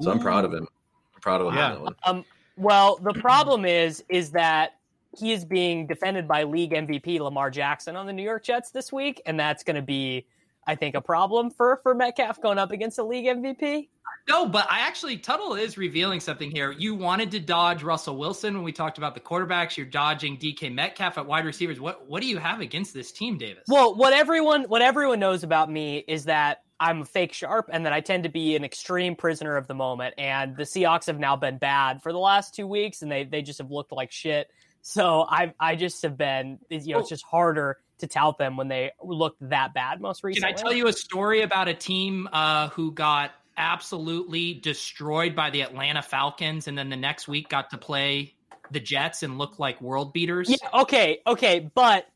So I'm proud of him. I'm proud of him
Yeah.
on that one.
Um, well, the problem is is that he is being defended by league MVP Lamar Jackson on the New York Jets this week, and that's going to be, I think, a problem for for Metcalf going up against a league MVP.
No, but I actually Tuttle is revealing something here. You wanted to dodge Russell Wilson when we talked about the quarterbacks. You're dodging DK Metcalf at wide receivers. What what do you have against this team, Davis?
Well, what everyone what everyone knows about me is that I'm fake sharp and that I tend to be an extreme prisoner of the moment. And the Seahawks have now been bad for the last two weeks, and they they just have looked like shit. So I I just have been you know it's just harder to tout them when they looked that bad most recently. Can.
I tell you a story about a team uh, who got absolutely destroyed by the Atlanta Falcons, and then the next week got to play the Jets and look like world beaters.
Yeah, okay, okay, but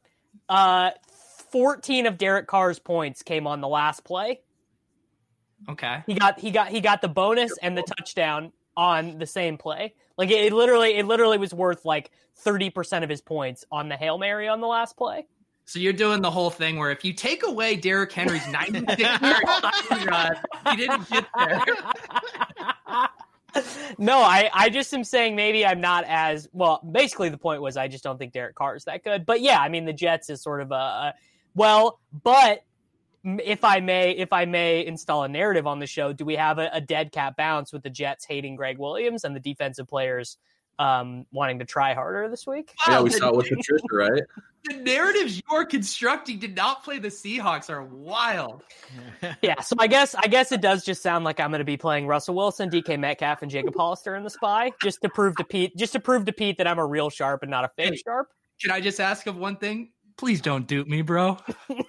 uh 14 of Derek Carr's points came on the last play.
Okay.
He got he got he got the bonus and the touchdown on the same play. Like it, it literally it literally was worth like 30% of his points on the Hail Mary on the last play.
So you're doing the whole thing where if you take away Derrick Henry's 96 yard didn't get there.
no, I, I just am saying maybe I'm not as well. Basically, the point was I just don't think Derek Carr is that good. But yeah, I mean the Jets is sort of a, a well, but if I may, if I may install a narrative on the show, do we have a, a dead cat bounce with the Jets hating Gregg Williams and the defensive players um, wanting to try harder this week?
Yeah, we saw it with Patricia, right?
The narratives you're constructing to not play the Seahawks are wild.
yeah, so I guess I guess it does just sound like I'm going to be playing Russell Wilson, DK Metcalf, and Jacob Hollister in the spy, just to prove to Pete, just to prove to Pete that I'm a real sharp and not a fake
Hey.
sharp.
Can I just ask of one thing? Please don't dupe me, bro.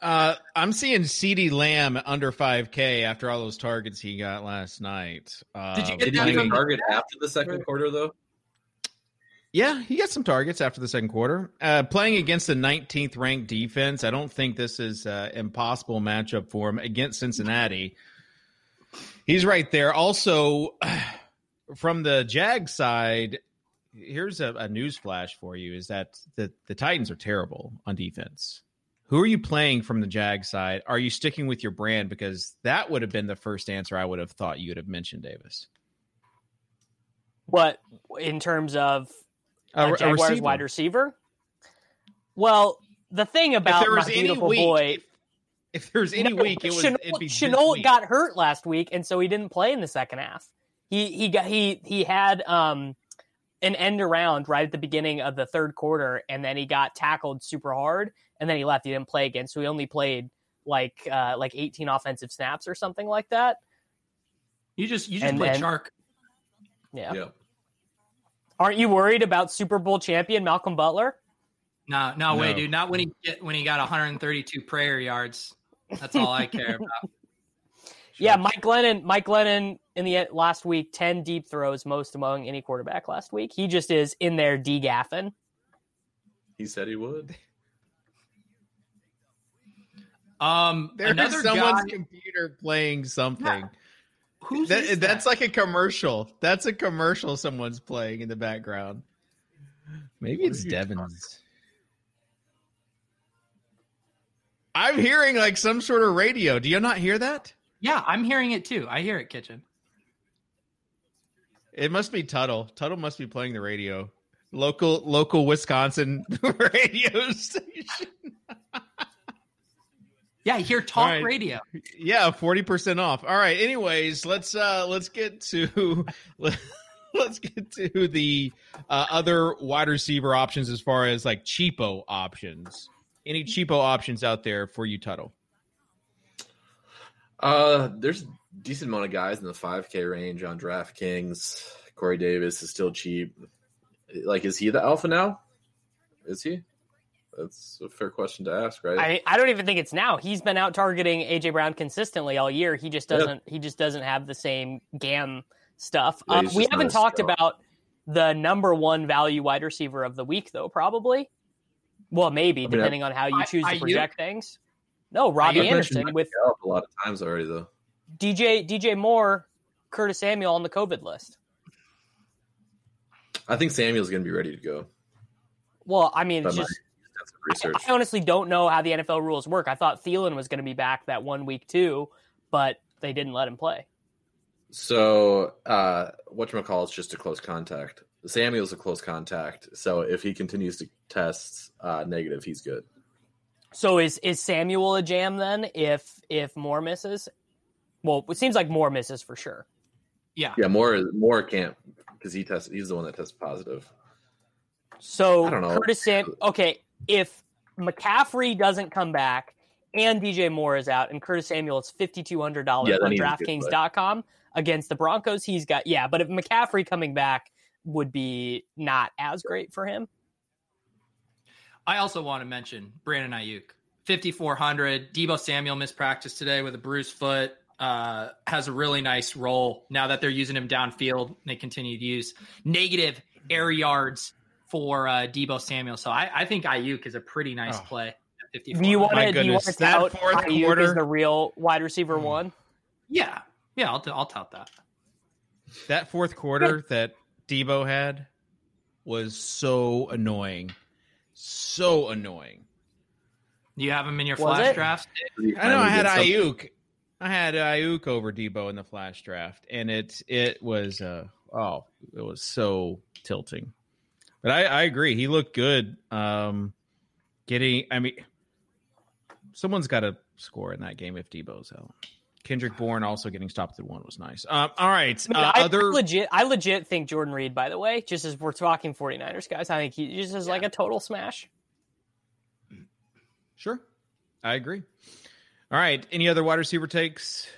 Uh, I'm seeing CeeDee Lamb under 5K after all those targets he got last night. Uh,
Did you get
Did he
that
get a
from-
target after the second quarter though?
Yeah, he got some targets after the second quarter. Uh, playing against the 19th ranked defense, I don't think this is an impossible matchup for him against Cincinnati. He's right there. Also, from the Jag side, here's a, a news flash for you: is that the the Titans are terrible on defense. Who are you playing from the Jag side? Are you sticking with your brand? Because that would have been the first answer I would have thought you would have mentioned, Davis.
What in terms of
A-
uh,
a
Jaguars
receiver.
wide receiver? Well, the thing about my beautiful
week,
boy,
If there was any
No,
week, it was
Shenault,
it'd be Shenault
got hurt last week, and so he didn't play in the second half. He he got he he had um an end around right at the beginning of the third quarter, and then he got tackled super hard, and then he left. He didn't play again, so he only played like uh like 18 offensive snaps or something like that.
You just you just
And-
played
and-
shark.
Yeah.
Yeah.
Aren't you worried about Super Bowl champion Malcolm Butler?
No, no, way, dude. Not when he get when he got 132 prayer yards. That's all I care about.
Yeah, Mike Glennon. Mike Glennon in the last week, ten deep throws, most among any quarterback last week. He just is in there degaffing.
He said he would.
Um,
There's someone's
guy.
computer playing something.
Who's
That-
is that?
that's like a commercial. That's a commercial someone's playing in the background. Maybe
What
it's
are you
Devon's. I'm hearing like some sort of radio. Do you not hear that?
Yeah, I'm hearing it too. I hear it, kitchen.
It must be Tuttle. Tuttle must be playing the radio. Local local Wisconsin radio station.
Yeah, I hear talk
right.
radio.
Yeah, forty percent off. All right. Anyways, let's uh let's get to let's get to the uh, other wide receiver options as far as like cheapo options. Any cheapo options out there for you, Tuttle?
Uh, there's a decent amount of guys in the 5K range on DraftKings. Corey Davis is still cheap. Like, is he the alpha now? Is he? That's a fair question to ask, right?
I I don't even think it's now. He's been out targeting AJ Brown consistently all year. He just doesn't he just doesn't have the same gam stuff.
Yeah,
Uh,
he's
we haven't
as
talked
strong.
about the number one value wide receiver of the week though. Probably. Well, maybe
I mean,
depending on how you
I-
choose to
Aiyuk?
project things. No, Robbie Anderson with
a lot of times already, though.
DJ DJ Moore, Curtis Samuel on the COVID list.
I think Samuel's going to be ready to go.
Well, I mean, it's just
research.
I honestly don't know how the NFL rules work. I thought Thielen was going to be back that one week too, but they didn't let him play.
So, uh, whatchamacall is just a close contact. Samuel's a close contact. So, if he continues to test uh, negative, he's good.
So is is Samuel a jam then? If if Moore misses, well, it seems like Moore misses for sure.
Yeah.
Yeah, more more can't because he tested. He's the one that tested positive.
So
I don't know.
Curtis Sam. Okay, if McCaffrey doesn't come back and DJ Moore is out and Curtis Samuel is fifty two hundred dollars
Yeah,
on
he's a good
DraftKings.com against the Broncos, he's got yeah. But if McCaffrey coming back would be not as great for him.
I also want to mention Brandon Aiyuk. 5400. Deebo Samuel missed practice today with a bruised foot. Uh, has a really nice role now that they're using him downfield. They continue to use negative air yards for uh, Deebo Samuel. So I, I think Aiyuk is a pretty nice
Oh.
play. at
you want to? Do you want to
that
tout
fourth
Aiyuk
quarter-
is the real wide receiver one?
Yeah, yeah, I'll, t- I'll tout that.
That fourth quarter that Deebo had was so annoying. So annoying.
You have him in your
Was
flash
it?
drafts?
I know I had Aiyuk. I had Aiyuk over Deebo in the flash draft, and it it was uh oh it was so tilting. But I, I agree, he looked good. Um, getting, I mean, someone's got to score in that game if Deebo's out. Kendrick Bourne also getting stopped at one was nice. Um, all right,
I, mean,
uh,
I
other
legit, I legit think Jordan Reed. By the way, just as we're talking 49ers guys, I think he just is like a total smash.
sure, I agree. All right, any other wide receiver takes?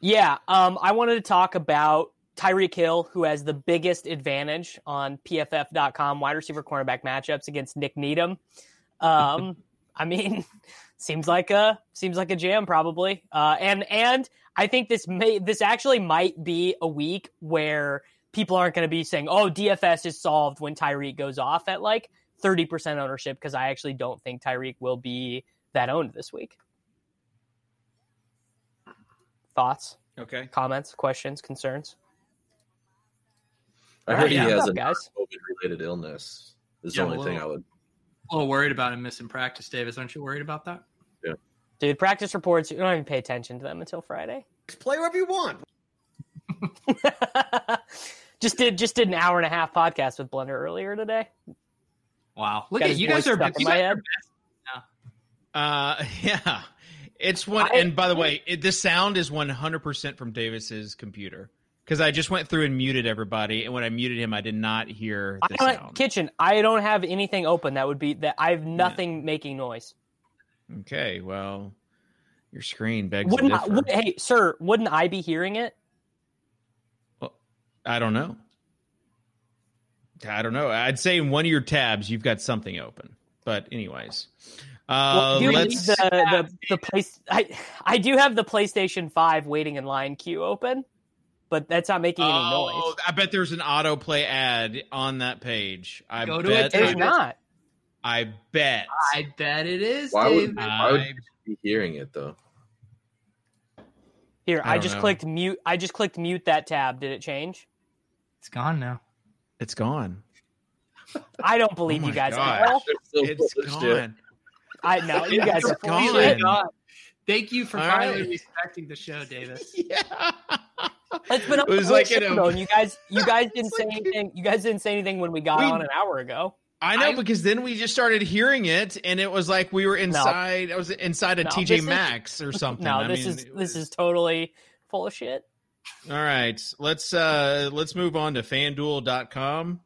Yeah, um, I wanted to talk about Tyreek Hill, who has the biggest advantage on PFF.com wide receiver cornerback matchups against Nik Needham. Um, I mean, seems like a seems like a jam probably. Uh, and and I think this may this actually might be a week where people aren't going to be saying, "Oh, DFS is solved" when Tyreek goes off at like thirty percent ownership because I actually don't think Tyreek will be that owned this week. Thoughts?
Okay,
comments, questions, concerns.
I heard
right,
he
yeah.
has
What's
a
guys?
COVID related illness. Is
Yeah,
the only
well,
thing I would.
A little worried about him missing practice, Davis. Aren't you worried about that?
Dude, practice reports, you don't even pay attention to them until Friday.
Just play wherever you want.
just did just did an hour and a half podcast with Blender earlier today.
Wow, look
Got
at you guys are
stuck in
you
my
guys
head.
are
Uh, yeah, it's one.
I-
and by the way, it, this sound is one hundred percent from Davis's computer because I just went through and muted everybody, and when I muted him, I did not hear the
don't,
sound.
kitchen. I don't have anything open that would be that. I have nothing making noise.
Okay, well, your screen begs
Wouldn't
to
I, would, hey, sir? Wouldn't I be hearing it?
Well, I don't know. I don't know. I'd say in one of your tabs you've got something open, but anyways, uh,
Well, do you
let's.
need the the, the place. I I do have the PlayStation Five waiting in line queue open, but that's not making any
Oh,
noise.
I bet there's an autoplay ad on that page. I
Go to
bet.
it,
There's not.
I bet.
I bet it is.
Why would, why would
I-
you be hearing it though?
Here,
I
I, just
know.
clicked mute. I just clicked mute that tab. Did it change?
It's gone now.
It's gone.
I don't believe
Oh
you guys
gosh.
at all.
It's
Bullshit.
gone.
I know you guys are
gone.
full of
Thank you for
All
finally
right.
respecting the show, Davis.
Yeah.
It's been
It was like in a-
though, you guys, you guys didn't say
like-
anything. You guys didn't say anything when we got
We-
on an hour ago.
I know
I-
because then we just started hearing it, and it was like we were inside. I was inside a
No,
TJ
this
Maxx or something.
No,
I
this
mean,
is
it
this is totally full of shit.
all right. Let's uh let's move on to FanDuel.com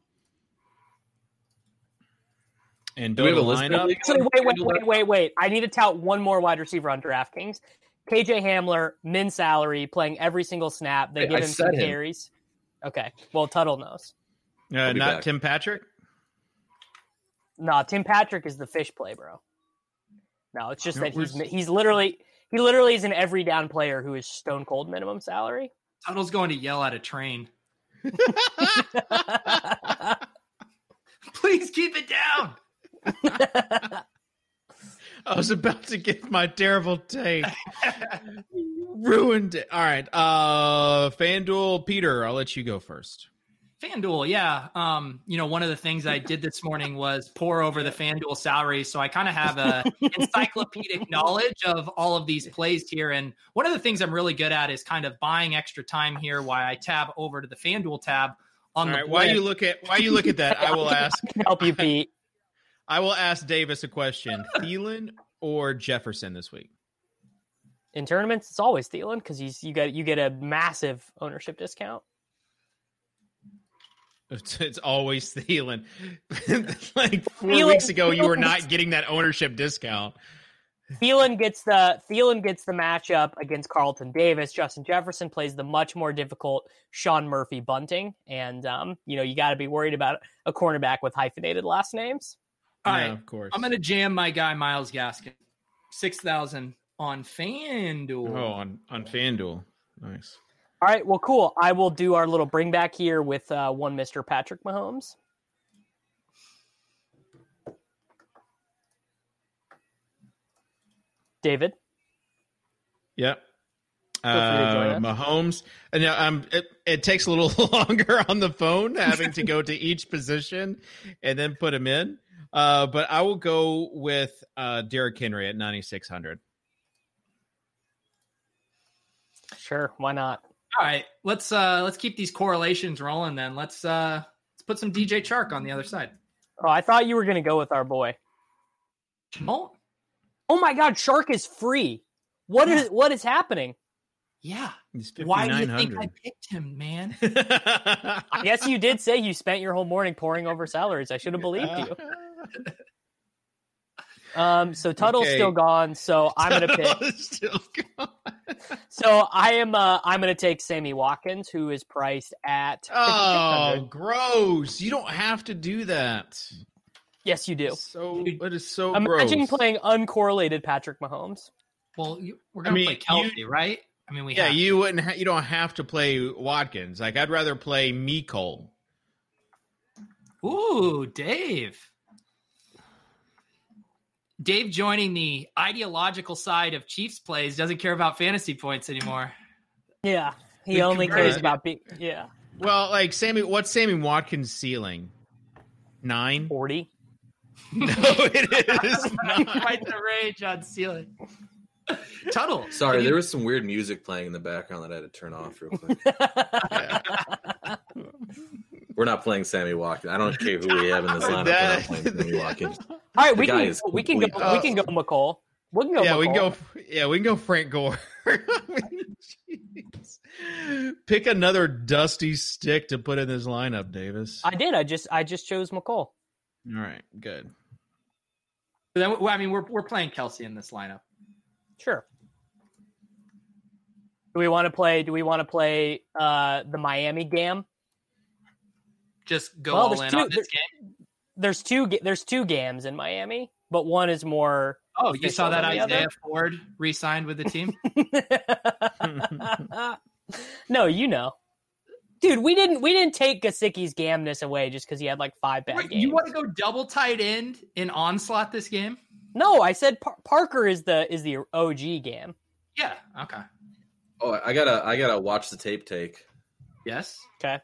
and
Do we
build
have
a
a
lineup.
Actually, wait, wait, wait, wait, wait. I need to tout one more wide receiver on DraftKings. KJ Hamler, min salary, playing every single snap. They
Hey,
give
I
him some
him.
carries. Okay. Well, Tuttle knows.
Uh, not
back.
Tim Patrick.
No, Tim Patrick is the fish play, bro. No, it's just that he's he's literally he literally is an every down player who is stone cold minimum salary.
Tuttle's going to yell at a train. Please keep it down.
I was about to give my terrible take. Ruined it. All right. Uh FanDuel, Peter, I'll let you go first.
FanDuel, yeah. Um, you know, one of the things I did this morning was pour over the FanDuel salary. So I kind of have a encyclopedic knowledge of all of these plays here. And one of the things I'm really good at is kind of buying extra time here while I tab over to the FanDuel tab
All
on the
right. While you look at while you look at that, I will ask
I help you, Pete.
I will ask Davis a question. Thielen or Jefferson this week?
In tournaments, it's always Thielen because you you get you get a massive ownership discount.
It's, it's always Thielen. like four
Thielen-
weeks ago, you were not getting that ownership discount.
Thielen gets the Thielen gets the matchup against Carlton Davis. Justin Jefferson plays the much more difficult Sean Murphy-Bunting, and um, you know you got to be worried about a cornerback with hyphenated last names.
All
Yeah,
right.
of course.
I'm going to jam my guy, Myles Gaskin. six thousand on FanDuel.
Oh, on on FanDuel. Nice.
All right, well, cool. I will do our little bring back here with uh, one Mr. Patrick Mahomes. David.
Yep.
free to join
Uh. Mahomes. And now um, it, it takes a little longer on the phone, having to go to each position and then put him in. Uh, but I will go with uh, Derrick Henry at 9,600.
Sure, why not?
All right, let's uh let's keep these correlations rolling. Then let's uh let's put some DJ Chark on the other side.
Oh, I thought you were going to go with our boy.
Oh,
Oh my God, Chark is free. What is what is happening?
yeah. Why do you think I picked him, man?
I guess you did say you spent your whole morning pouring over salaries. I should have believed you. Um, so Tuttle's
Okay.
still gone, so I'm gonna pick.
Still gone.
So I am. Uh, I'm gonna take Sammy Watkins, who is priced at.
Oh, gross! You don't have to do that.
yes, you do.
So it is so
Imagine
gross.
playing uncorrelated Patrick Mahomes.
well, you, we're
I
gonna
mean,
play Kelce, right? I mean, we
Yeah,
have
you wouldn't. Ha- you don't have to play Watkins. Like I'd rather play Cole.
Ooh, Dave. Dave joining the ideological side of Chiefs plays doesn't care about fantasy points anymore.
Yeah, he
We
only
converted.
cares about being. Yeah,
Well, like Sammy, what's Sammy Watkins' ceiling? Nine
forty.
No, it is not.
Quite the rage on ceiling. Tuttle.
Sorry,
can you-
there was some weird music playing in the background that I had to turn off real quick. We're not playing Sammy Watkins. I don't care who we have in this lineup. We're not playing Sammy Watkins.
All right,
The
we can
is
we can go
complete-
we can go McCall. We can go.
yeah, we can go. Yeah, we can go Frank Gore. Jeez. Pick another dusty stick to put in this lineup, Davis.
I did. I just I just chose McCall.
All right, good.
Then, well, I mean, we're we're playing Kelce in this lineup.
Sure. Do we want to play? Do we want to play uh, the Miami Gam?
Just go
Well,
all
there's
in
two-
on this game.
There's two. There's two Gams in Miami, but one is more.
Oh, you saw that
than the
Isaiah
other?
Ford re-signed with the team?
no, you know, dude. We didn't. We didn't take Gesicki's Gamness away just because he had like five bad
Wait,
games.
you want to go double tight end in onslaught this game?
No, I said Par- Parker is the is the OG Gam.
Yeah. Okay.
Oh, I gotta, I gotta watch the tape take.
Yes.
Okay.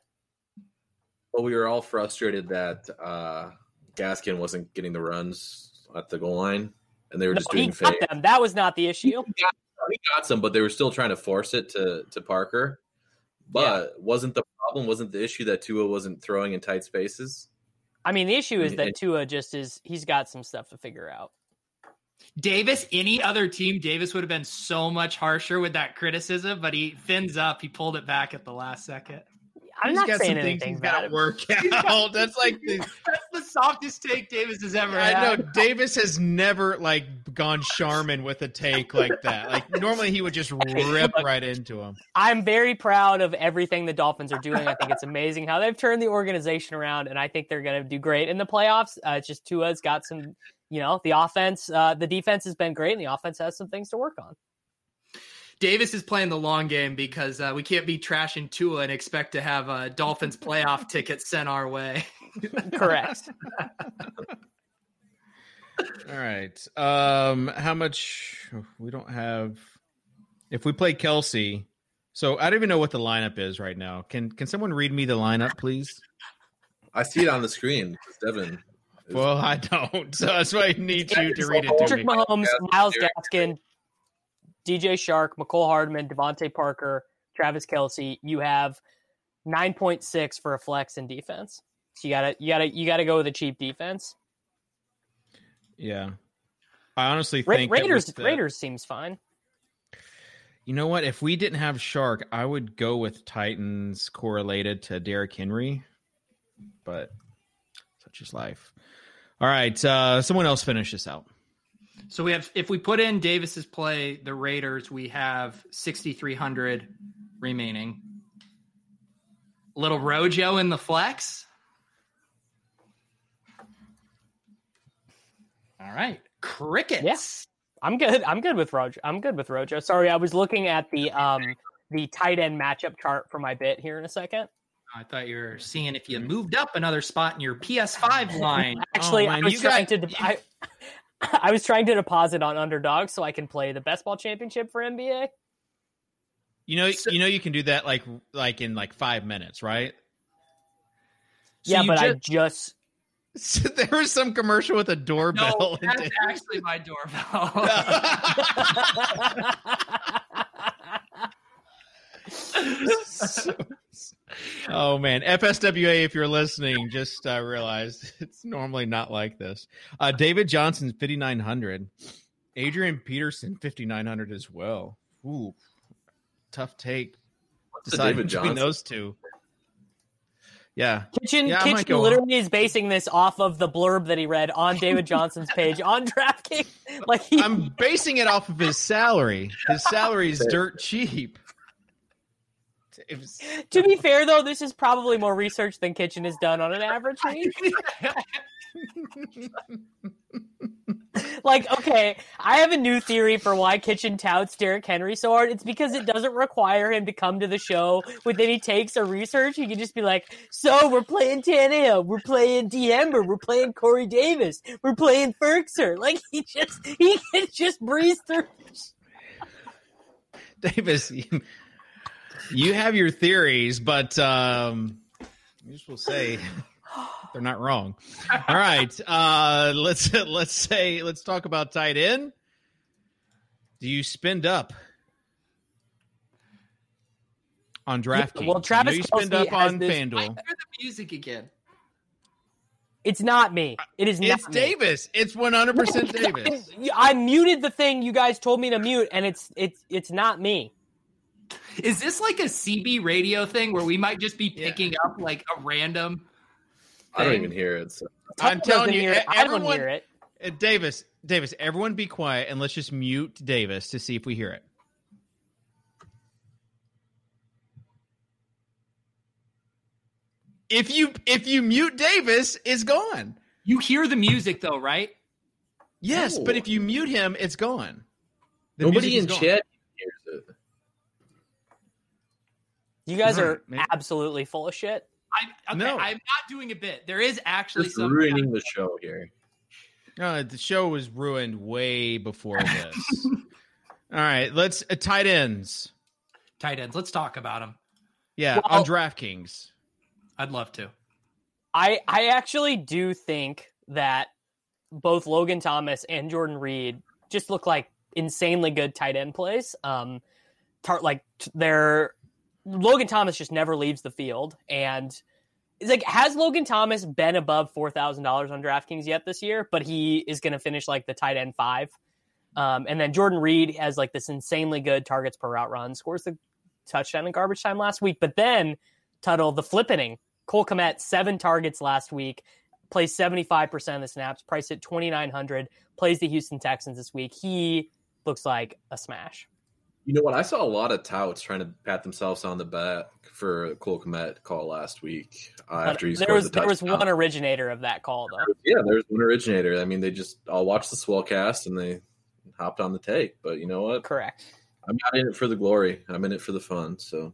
Well, we were all frustrated that uh, Gaskin wasn't getting the runs at the goal line, and they were
No,
just
he
doing fake.
them. That was not the issue.
He got some, but they were still trying to force it to to Parker. But wasn't the problem? Wasn't the issue that Tua wasn't throwing in tight spaces?
I mean, the issue is
And-
that Tua just is. He's got some stuff to figure out.
Davis, any other team, Davis would have been so much harsher with that criticism, but he fins up. He pulled it back at the last second.
I'm
He's
not
got
saying
some
anything
he's got to work out. That's like the,
That's the softest take Davis has ever had.
I know. Davis has never like gone Charmin with a take like that. Like normally he would just rip right into him.
I'm very proud of everything the Dolphins are doing. I think it's amazing how they've turned the organization around, and I think they're going to do great in the playoffs. Uh, it's just Tua's got some, you know, the offense, uh, the defense has been great, and the offense has some things to work on.
Davis is playing the long game because uh, we can't be trashing Tua and expect to have a Dolphins playoff ticket sent our way.
Correct.
All right. Um how much we don't have if we play Kelce. So I don't even know what the lineup is right now. Can can someone read me the lineup, please?
I see it on the screen. Devin.
Well, I don't. So that's why I need you to read it to
Patrick
me.
Mahomes, Myles
Derek
Gaskin, DJ Chark, Mecole Hardman, DeVante Parker, Travis Kelce. You have 9.6 for a flex in defense. So you gotta, you gotta, you gotta go with a cheap defense.
Yeah. I honestly think that
Raiders,
the-
Raiders seems fine.
You know what? If we didn't have Chark, I would go with Titans correlated to Derrick Henry. But such is life. All right. Uh, someone else finish this out.
So we have, if we put in Davis's play, the Raiders, we have 6,300 remaining. Little Rojo in the flex. All right. Crickets.
Yeah. I'm good. I'm good with Rojo. I'm good with Rojo. Sorry, I was looking at the um the tight end matchup chart for my bit here in a second.
I thought you were seeing if you moved up another spot in your PS5 line.
Actually,
Oh,
I was
you
trying
got-
to. I, I was trying to deposit on underdog so I can play the best ball championship for NBA.
You know, you know, you can do that like like in like five minutes, right?
So
yeah,
you
but I
just-
just
So there was some commercial with a doorbell.
no,
and-
that's actually my doorbell.
So- oh man, FSWA, if you're listening, just uh, realized it's normally not like this. Uh, David Johnson, 5900. Adrian Peterson, 5900 as well. Ooh, tough take.
What's the
Deciding
David
between
Johnson?
those two. Yeah,
Kitchen
Yeah,
Kitchen
go on.
literally is basing this off of the blurb that he read on David Johnson's page on DraftKings. Like he,
I'm basing it off of his salary. His salary is dirt cheap. Was-
to be fair though, this is probably more research than Kitchen has done on an average week. like, okay, I have a new theory for why Kitchen touts Derrick Henry so hard. It's because it doesn't require him to come to the show with any takes or research. He can just be like, "So we're playing Tannehill, we're playing Diember, we're playing Corey Davis, we're playing Firkser." Like he just he can just breeze through.
Davis, you, you have your theories, but um, I just will say they're not wrong. All right, uh, let's let's say let's talk about tight end. Do you spend up on DraftKings?
well, Travis
I know you spend
Kelce
up on
this-
I hear the music again.
It's not me. It is not
It's
me.
Davis. It's one hundred percent Davis.
I muted the thing you guys told me to mute, and it's it's it's not me.
Is this like a CB radio thing where we might just be
Yeah.
picking up like a random?
I don't even hear it. So.
I'm telling you,
hear it.
e-
I don't hear it.
Uh, Davis, Davis, everyone be quiet and let's just mute Davis to see if we hear it. If you if you mute Davis, it's gone.
You hear the music though, right?
Yes,
No.
but if you mute him, it's gone. The
Nobody in
gone.
chat hears it.
You guys
Alright,
are
maybe-
absolutely full of shit.
I, okay,
No.
I'm not doing a bit. There is actually
Just
some.
ruining the show here.
Uh, the show was ruined way before this. All right, let's uh, tight ends.
tight ends. Let's talk about them.
Yeah,
Well-
on DraftKings.
I'd love to.
I I actually do think that both Logan Thomas and Jordan Reed just look like insanely good tight end plays. Um, tar- like t- they're Logan Thomas just never leaves the field, and it's like has Logan Thomas been above four thousand dollars on DraftKings yet this year? But he is going to finish like the tight end five. Um, and then Jordan Reed has like this insanely good targets per route run, scores the touchdown in garbage time last week. But then Tuttle, the flippening, Cole Kmet, seven targets last week, plays 75% of the snaps, priced at 2,900, plays the Houston Texans this week. He looks like a smash.
You know what? I saw a lot of touts trying to pat themselves on the back for a Cole Kmet call last week uh, after he
there
scored
was
the
there was
touchdown.
one originator of that call though.
Yeah, there's one originator. I mean, they just all watched the Swolecast and they hopped on the take. But you know what?
Correct.
I'm not in it for the glory. I'm in it for the fun. So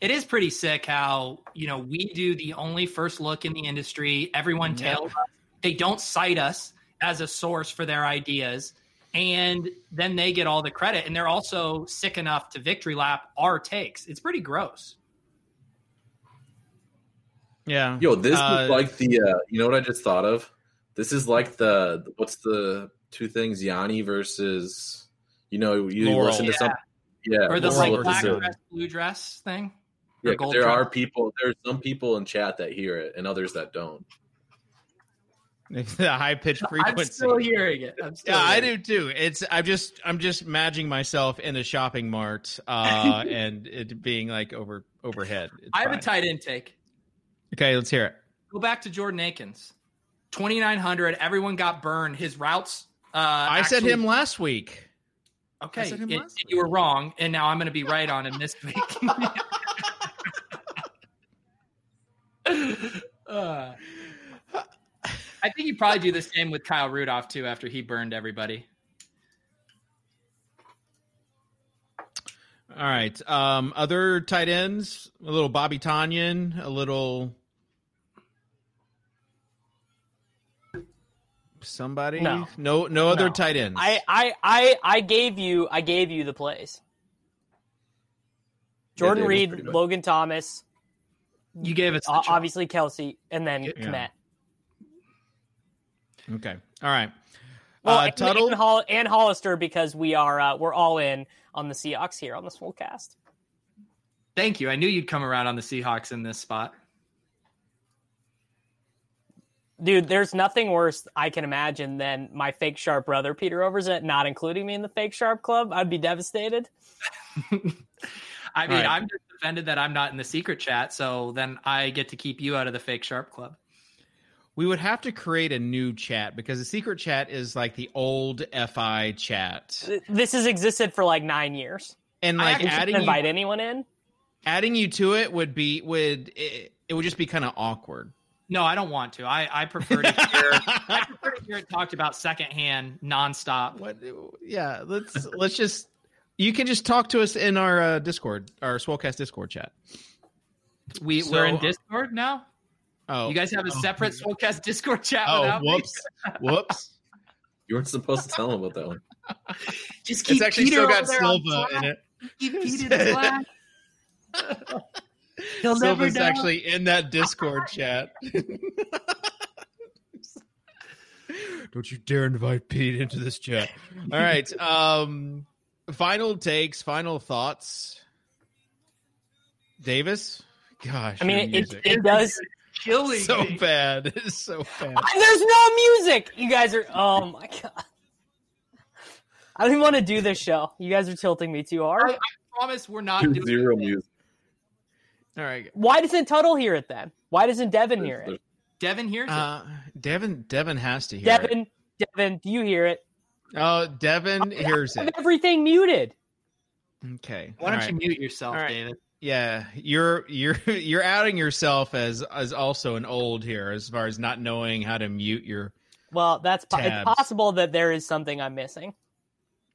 It is pretty sick how you know we do the only first look in the industry. Everyone
Yeah.
tails. us. They don't cite us as a source for their ideas, and then they get all the credit. And they're also sick enough to victory lap our takes. It's pretty gross.
Yeah.
Yo, this
Uh,
is like the uh, you know what I just thought of? This is like the what's the two things Yanny versus you know you
Laurel.
listen to
Yeah.
some yeah
or the
this
like black dress, blue dress thing.
Yeah,
or
'cause
gold
there
dress.
are people there's some people in chat that hear it and others that don't.
the high pitched frequency.
I'm still hearing it. I'm still
Yeah, I
hearing
do too. It's I'm just I'm just imagining myself in a shopping mart uh and it being like over overhead. It's
I have
fine.
a tight intake.
Okay, let's hear it.
Go back to Jordan Akins. 2,900. Everyone got burned. His routes. Uh,
I said him last week.
Okay, it-
last
you were wrong, and now I'm going to be right on him this week. I think you probably do the same with Kyle Rudolph too after he burned everybody.
All right. Um, other tight ends, a little Bobby Tonyan, a little somebody.
No.
no, no other
No.
tight ends.
I, I, I, I gave you, I gave you the plays. Jordan
Davis
Reed. Logan Thomas,
You gave us the
o-
choice.
obviously Kelce, and then
Yeah.
Kmet.
Okay. All right.
Well,
uh,
and,
Tuttle.
and, Hol- and Hollister because we are uh, we're all in on the Seahawks here on this the cast.
Thank you. I knew you'd come around on the Seahawks in this spot.
Dude, there's nothing worse I can imagine than my fake sharp brother Peter Overzet not including me in the fake sharp club. I'd be devastated.
I mean,
right.
I'm just offended that I'm not in the secret chat, so then I get to keep you out of the fake sharp club.
We would have to create a new chat because the secret chat is like the old FI chat,
This has existed for like nine years.
and like
actually
We shouldn't
adding you,
invite anyone in.
adding you to it would be would it, it would just be kind of awkward.
No, I don't want to. I, I prefer to hear I prefer to hear it talked about secondhand, nonstop.
What? Yeah, let's let's just. You can just talk to us in our uh, Discord, our Swolecast Discord chat.
We
So-
we're in Discord now.
Oh,
You guys have a separate Swolecast Discord chat
Oh,
without me?
whoops, whoops.
You weren't supposed to tell him about that one.
Just keep
It's actually
Peter
still got
there
Silva in it.
Keep Peter in Slack. He'll never
Silva's
know.
actually in that Discord chat. Don't you dare invite Pete into this chat. All right. Um final takes, final thoughts. Davis? Gosh.
I mean, it, it does.
Killing
so
me.
bad. It's so bad.
There's no music. You guys are. Oh my god. I don't even want to do this show. You guys are tilting me too hard.
I promise we're not
Two
doing
zero music.
All right.
Why doesn't Tuttle hear it then? Why doesn't Devin hear it?
Devin here.
Uh Devin Devin has to hear it.
Devin, Devin, do you hear it?
Oh, Devin hears
I have
it.
everything muted.
Okay.
Why don't
All
you mute yourself,
All right.
David?
Yeah, you're you're you're outing yourself as as also an old here as far as not knowing how to mute your.
Well, that's po- it's possible that there is something I'm missing.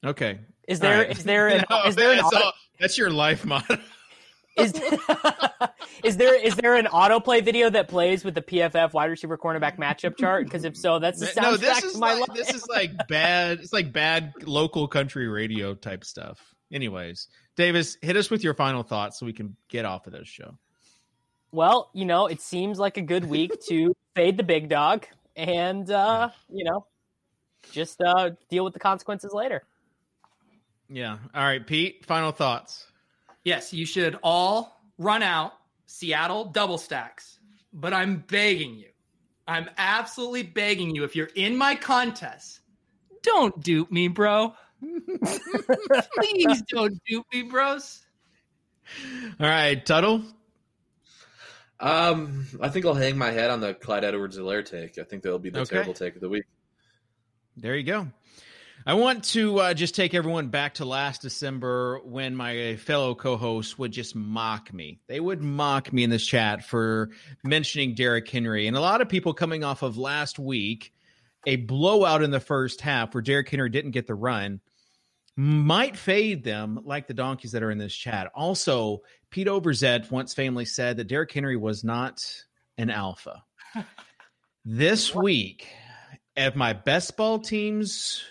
Okay.
Is there?
right.
Is there? An,
No,
is there an?
that's,
Auto,
all- that's your life motto.
is, is there? Is there an autoplay video that plays with the PFF wide receiver cornerback matchup chart? Because if so, that's the soundtrack
no, this is
to my
like,
life.
this is like bad. It's like bad local country radio type stuff. Anyways, Davis, hit us with your final thoughts so we can get off of this show.
Well, you know, it seems like a good week to fade the big dog and uh, you know, just uh deal with the consequences later.
Yeah. All right, Pete. Final thoughts.
Yes, you should all run out Seattle double stacks. But I'm begging you, I'm absolutely begging you, if you're in my contest, don't dupe me, bro. Please don't dupe me, bros.
All right, Tuttle.
Um, I think I'll hang my head on the Clyde Edwards-Helaire take. I think that'll be the
Okay.
terrible take of the week.
There you go. I want to uh, just take everyone back to last December when my fellow co-hosts would just mock me. They would mock me in this chat for mentioning Derrick Henry, and a lot of people coming off of last week, a blowout in the first half where Derrick Henry didn't get the run, might fade them like the donkeys that are in this chat. Also, Pete Overzet once famously said that Derrick Henry was not an alpha. this week, if my best ball teams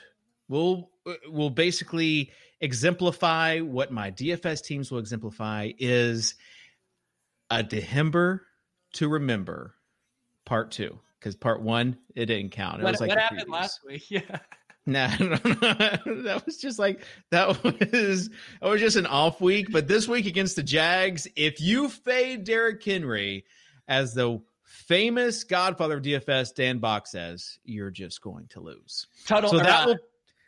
will will basically exemplify what my DFS teams will exemplify is a Dehember to remember part two because part one it didn't count. It
What,
was like
what happened
previews.
last week? Yeah.
Nah, no, no, that was just like that was that was just an off week. But this week against the Jags, if you fade Derrick Henry as the famous Godfather of DFS, Dan Bach says, you're just going to lose.
Tuttle,
So that
uh,
will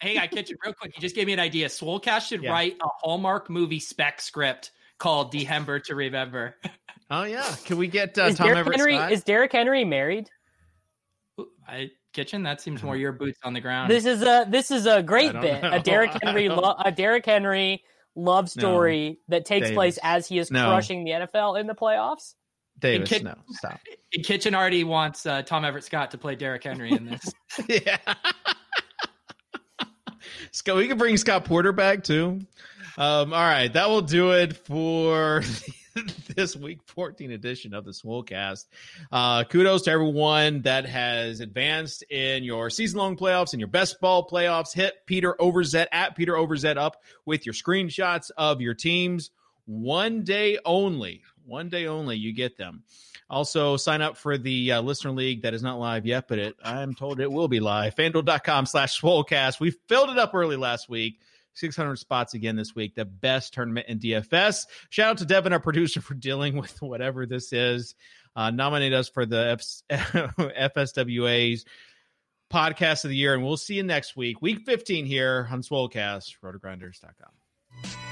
Hey, I catch it real quick. You just gave me an idea. Swolecast should
Yeah.
write a Hallmark movie spec script called Dehember to Remember.
Oh yeah, can we get uh, Tom
Derrick
Everett
Henry
Scott?
is Derrick Henry married?
I kitchen. That seems more your boots on the ground.
This is a this is a
I
great bit.
know.
A Derrick Henry lo- a Derrick Henry love story that takes
Davis.
place as he is
No.
crushing the NFL in the playoffs.
Davis,
Kit-
no, stop.
Kitchen already wants uh, Tom Everett Scott to play Derrick Henry in this.
yeah. Scott, we can bring Scott Porter back too. Um, all right, that will do it for this week 14 edition of the Swolecast. Uh, kudos to everyone that has advanced in your season long playoffs and your best ball playoffs. Hit Peter Overzet at Peter Overzet up with your screenshots of your teams. One day only. One day only, you get them. Also, sign up for the uh, listener league that is not live yet, but it, I'm told it will be live. FanDuel.com slash Swolecast. We filled it up early last week. 600 spots again this week. The best tournament in DFS. Shout out to Devin, our producer, for dealing with whatever this is. Uh, nominate us for the F- FSWA's podcast of the year, and we'll see you next week. Week 15 here on Swolecast, rotogrinders.com.